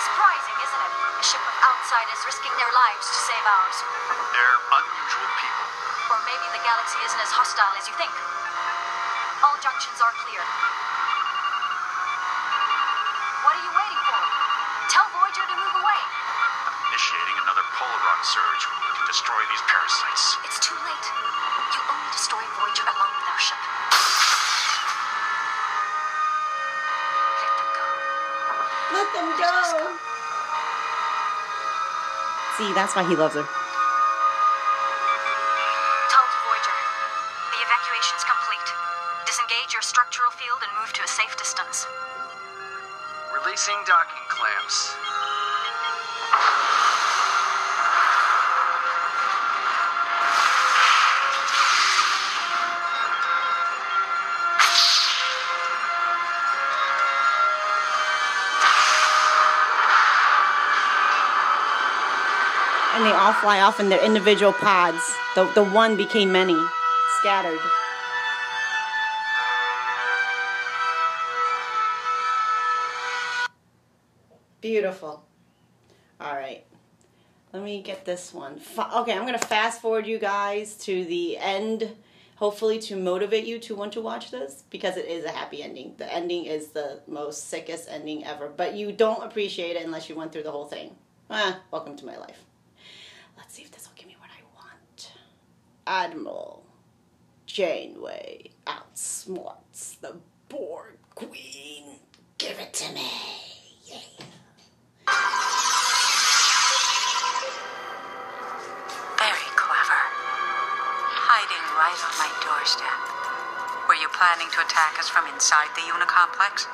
G: Surprising, isn't it? A ship of outsiders risking their lives to save ours.
C: They're unusual people.
G: Or maybe the galaxy isn't as hostile as you think. All junctions are clear. What are you waiting for? Tell Voyager to move away.
C: Initiating another polaron surge to destroy these parasites.
G: It's too late. You only destroy Voyager along Them go.
A: See, that's why he loves her. Fly off in their individual pods. The, the one became many, scattered. Beautiful. All right. Let me get this one. Okay, I'm going to fast forward you guys to the end, hopefully to motivate you to want to watch this because it is a happy ending. The ending is the most sickest ending ever, but you don't appreciate it unless you went through the whole thing. Ah, welcome to my life. Let's see if this will give me what I want. Admiral Janeway outsmarts the Borg Queen. Give it to me.
S: Very clever. Hiding right on my doorstep. Were you planning to attack us from inside the Unicomplex?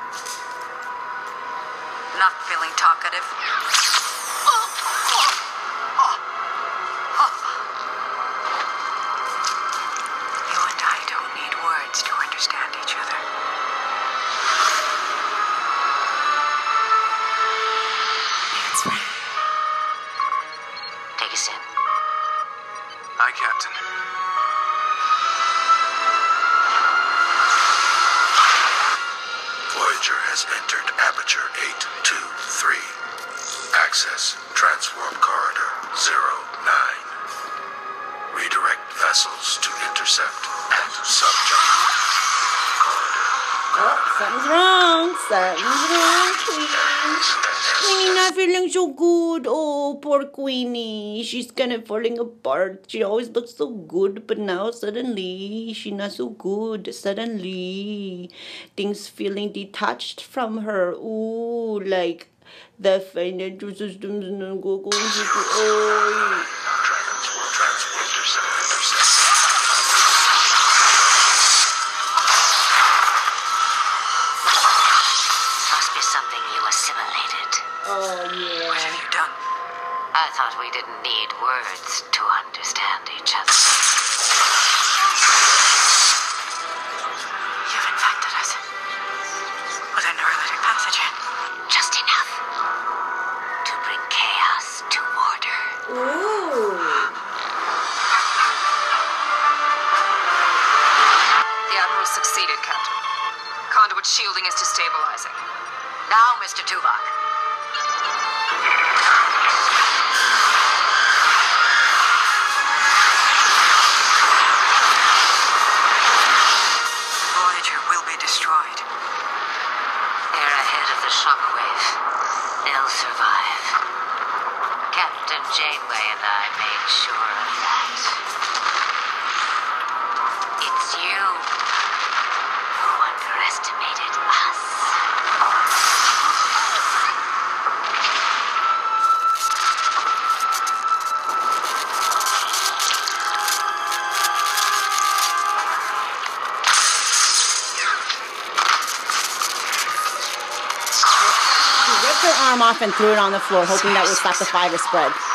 S: Not feeling talkative?
A: Poor Queenie. She's kind of falling apart. She always looks so good, but now suddenly she's not so good. Suddenly, things feeling detached from her. Ooh, like the financial system's not go- going to. Oh.
F: We didn't need words to understand each other.
S: You've infected us with a neurolytic pathogen.
F: Just enough to bring chaos to order.
A: Ooh.
S: The Admiral succeeded, Captain. Conduit shielding is destabilizing.
F: Now, Mr. Tuvok.
A: Off and threw it on the floor, hoping that would stop the virus spread.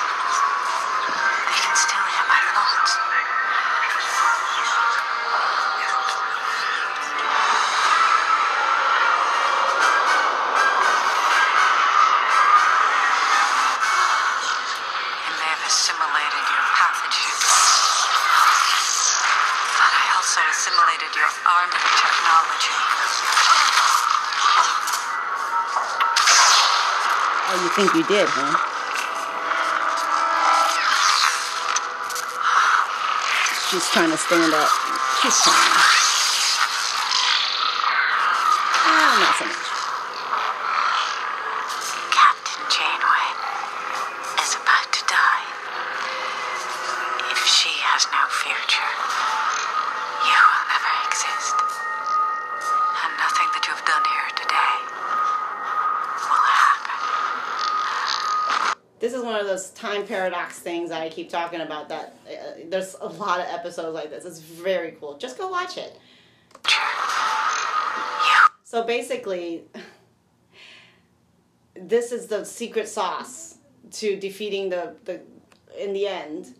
A: Did, huh? She's trying to stand up. She's trying. Keep talking about. That uh, there's a lot of episodes like this. It's very cool. Just go watch it. So basically, <laughs> this is the secret sauce to defeating the the. In the end,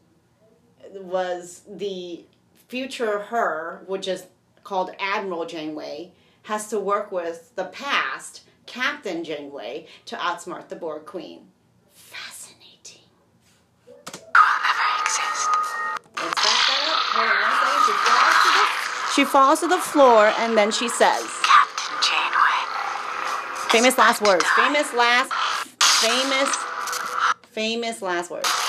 A: was the future her, which is called Admiral Janeway, has to work with the past Captain Janeway to outsmart the Borg Queen. Fascinating. Let's back that up. Hold on one second. She falls to the she falls to the floor and then she says
S: Captain Janeway.
A: famous last words. Famous last famous famous last words.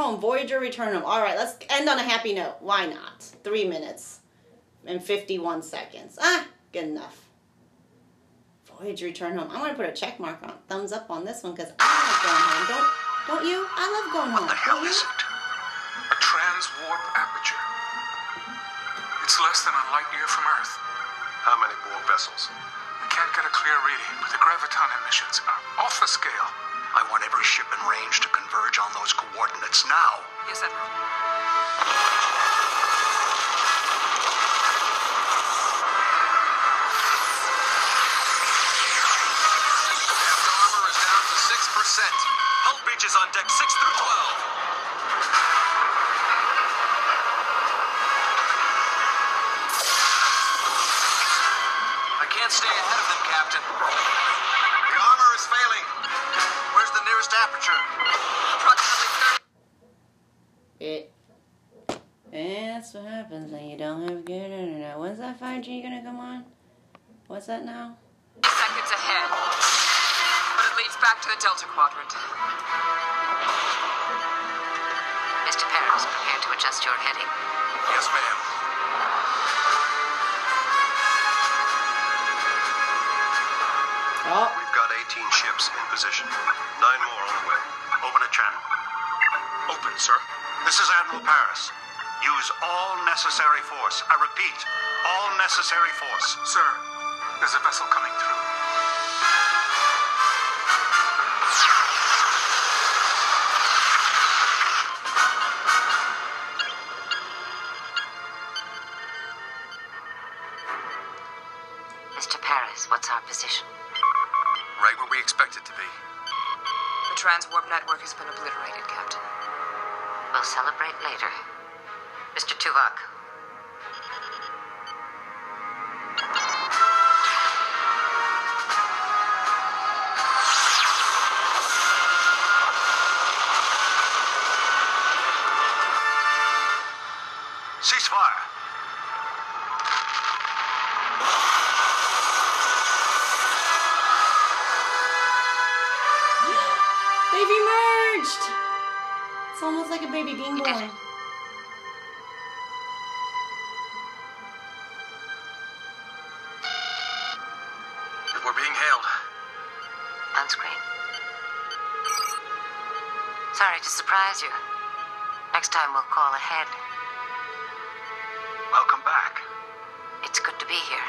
A: Home. Voyager, return home. All right, let's end on a happy note. Why not? Three minutes and 51 seconds. Ah, good enough. Voyager, return home. I'm going to put a check mark on, thumbs up on this one because I love going home. Don't, don't you? I love going home.
N: What the hell is it? A transwarp aperture. It's less than a light year from Earth.
T: How many more vessels?
N: We can't get a clear reading, but the graviton emissions are off the scale.
K: I want every ship in range to converge on those coordinates now.
C: Yes, Admiral.
F: Mr. surprise you. Next time we'll call ahead.
T: Welcome back.
F: It's good to be here.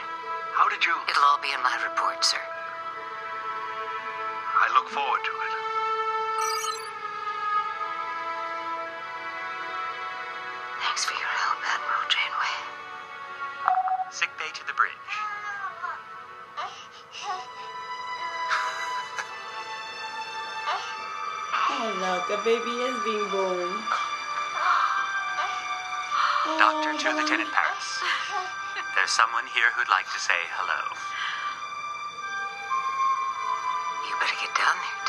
T: How did you?
F: It'll all be in my report, sir.
T: I look forward to it.
A: Baby is being born.
E: Doctor to Lieutenant oh. Paris. There's someone here who'd like to say hello.
F: You better get down there,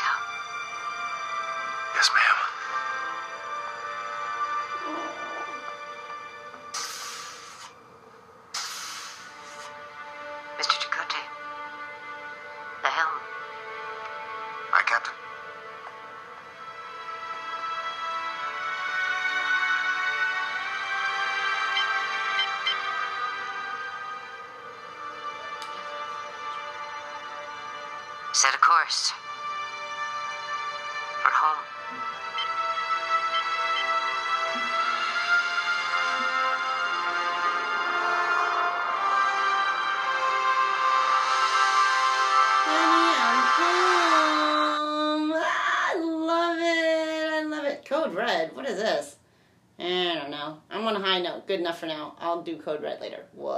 A: I love it. Code Red. What is this? I don't know. I'm on a high note. Good enough for now. I'll do Code Red later. Whatever.